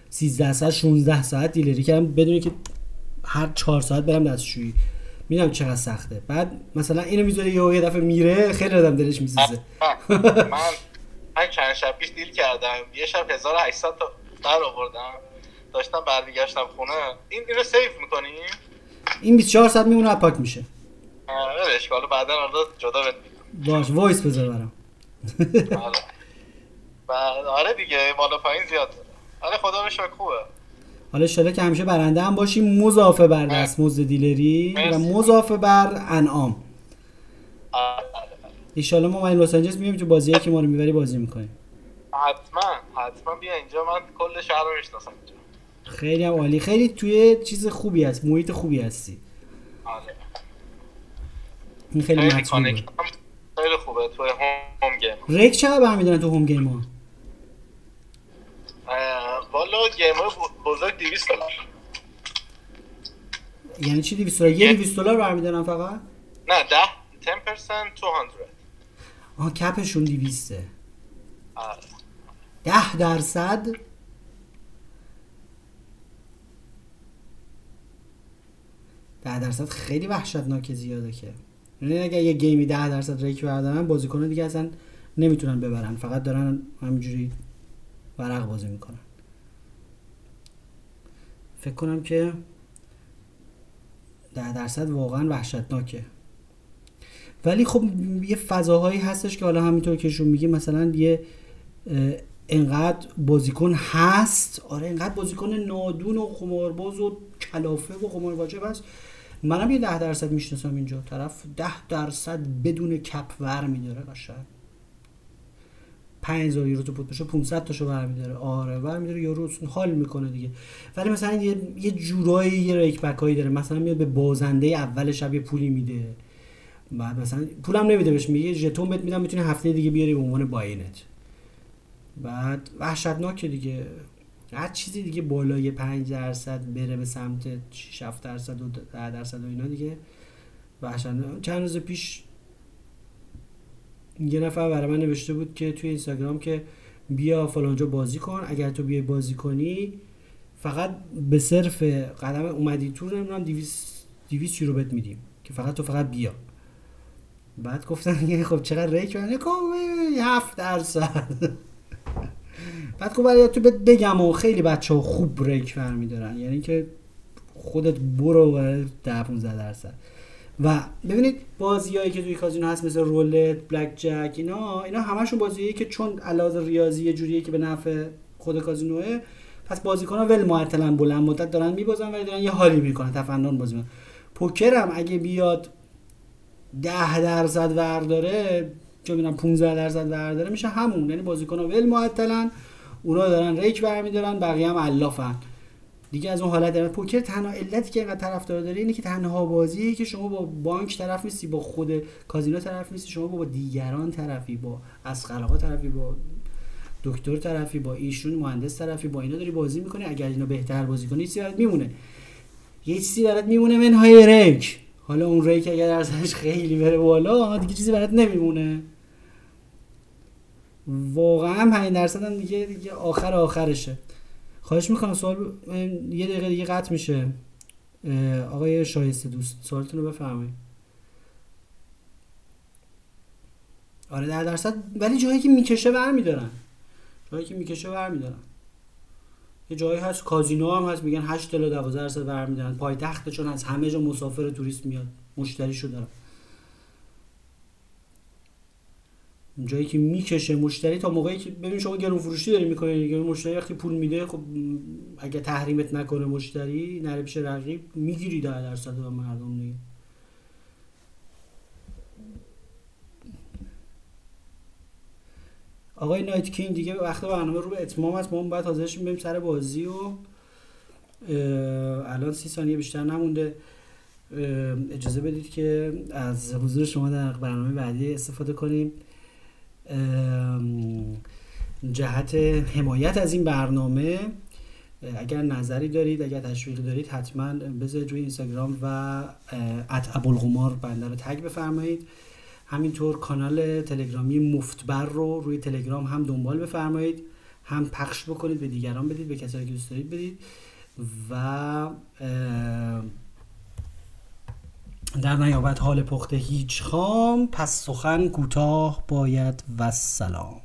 13 ساعت 16 ساعت dealer ی کردم بدون که هر 4 ساعت برم دستشویی. می‌دونم چقدر سخته. بعد مثلا اینو می‌ذاره یه یه دفعه میره خیلی آدم دلش میسوزه. من من چند شب پیش deal کردم. یه شب 1800 تا در آوردم. داشتم برمیگشتم خونه. این اینو save می‌کنی؟ این 24 ساعت میمونه پاک میشه. آره اشکال بعدا آره جدا بهت باش وایس بذار برام. آره. آره دیگه بالا پایین زیاد. آره خدا رو شکر خوبه. حالا انشالله که همیشه برنده هم باشیم. مضافه بر دستمزد دیلری و. مضافه بر انعام. آره. ایشالله ما اومدیم لس آنجلس میایم تو بازیایی که ما رو می‌بری بازی می‌کنیم. حتما حتما بیا اینجا من کل شهر رو می‌شناسم. خیلی هم عالی. خیلی توی چیز خوبی هست محیط خوبی هستی. آره. این خیلی خیلی خیلی خوبه. توی هوم گیم ریک چقدر برمیدارن تو هوم گیم ها؟ والا گیم های بزرگ 200 دلار. یعنی چی 200 دلار؟ یه 200 دلار برمیدارن فقط؟ نه 10 10% 200 آها کپشون 200 آره. 10 درصد؟ ده درصد خیلی وحشتناک زیاده که. یعنی اگه یه گیمی ده درصد ریک بردارن بازیکنان دیگه اصلا نمی‌تونن ببرن. فقط دارن همینجوری ورق بازی می‌کنن. فکر کنم که ده درصد واقعا وحشتناکه. ولی خب یه فضاهایی هستش که حالا همینطور که شون میگه مثلا یه انقدر بازیکن هست. آره انقدر بازیکن نادون و قمارباز و کلافه و قمار واجب هست. منم یه ده درصد می‌شناسم اینجا. طرف ده درصد بدون کپ ور میداره. قشنگ. 5000 یورو تو پوت بشه 500 تاشو برمیداره آره برمیداره یورو حال می‌کنه دیگه. ولی مثلا یه یه جورایی یه ریک هایی داره. مثلا میاد به بازنده اول شب یه پولی میده. بعد مثلا پولم نمیده بهش. میگه ژتون بهت میدم می‌تونی هفته دیگه بیاری به عنوان باینت. بعد وحشتناکه دیگه. هر چیزی دیگه بالای 5 درصد بره به سمت 6 7 درصد و 10 درصد و اینا دیگه. وحشتناک. چند روز پیش یه نفر برای من نوشته بود که توی اینستاگرام که بیا فلانجا بازی کن. اگر تو بیای بازی کنی فقط به صرف قدم اومدی تو نمی‌دونم 200 200 یورو بهت میدیم که فقط تو فقط بیا. بعد گفتن خب چقدر ریک؟ من خب 7 درصد. بعد خب برای تو بگم و خیلی بچه ها خوب ریک برمیدارن. یعنی که خودت برو برای 10 15 درصد. و ببینید بازیایی که توی کازینو هست مثل رولت بلک جک اینا اینا همشون بازیایی که چون علاوه ریاضی یه جوریه که به نفع خود کازینوه پس بازیکن‌ها ول معطلن بلند مدت دارن میبازن ولی دارن یه حالی می‌کنن تفنن بازی می‌کنن. پوکر هم اگه بیاد 10 درصد ورداره چه می‌دونم 15 درصد ورداره میشه همون. یعنی بازیکن‌ها ول معطلن اونا دارن ریک برمیدارن بقیه هم علافن. دیگه از اون حالت داره پوکر تنها علتی که اینقدر طرفدار داره اینه که تنها بازیه که شما با بانک طرف نیستی با خود کازینو طرف نیستی شما با دیگران طرفی با اسقلاقا طرفی با دکتر طرفی با ایشون مهندس طرفی با اینا داری بازی می‌کنی. اگر اینا بهتر بازی کنی چیزی برات میمونه. یه چیزی برات میمونه منهای ریک حالا اون ریک اگر ارزش خیلی بره بالا دیگه چیزی برات نمیمونه. واقعا 5 درصد هم دیگه دیگه آخر آخرشه. خواهش می‌کنم سوال یه دقیقه دیگه قطع میشه. آقای شایسته دوست سوالتون رو بفرمایید. آره در درصد. ولی جایی که می‌کشه برمیدارن. جایی که می‌کشه برمیدارن. یه جایی هست کازینو هم هست میگن 8 تا 12 درصد برمیدارن. پایتخت چون از همه جا مسافر توریست میاد. مشتریشو دارن. جایی که می‌کشه مشتری تا موقعی که ببین شما گرون فروشی داری می‌کنی دیگه مشتری وقتی پول میده خب اگه تحریمت نکنه مشتری نره پیش رقیب می‌گیری در درصد به مردم دیگه. آقای نایت کینگ دیگه وقت برنامه رو به اتمام است. ما باید حاضرشیم بریم سر بازی و الان سی ثانیه بیشتر نمونده. اجازه بدید که از حضور شما در برنامه بعدی استفاده کنیم. جهت حمایت از این برنامه اگر نظری دارید اگر تشویقی دارید حتما بذارید روی اینستاگرام و ات ابوالقمار بنده رو تگ بفرمایید. همینطور کانال تلگرامی مفتبر رو روی تلگرام هم دنبال بفرمایید هم پخش بکنید به دیگران بدید به کسایی که دوست دارید بدید و در نیابت حال پخته هیچ خام پس سخن کوتاه باید و سلام.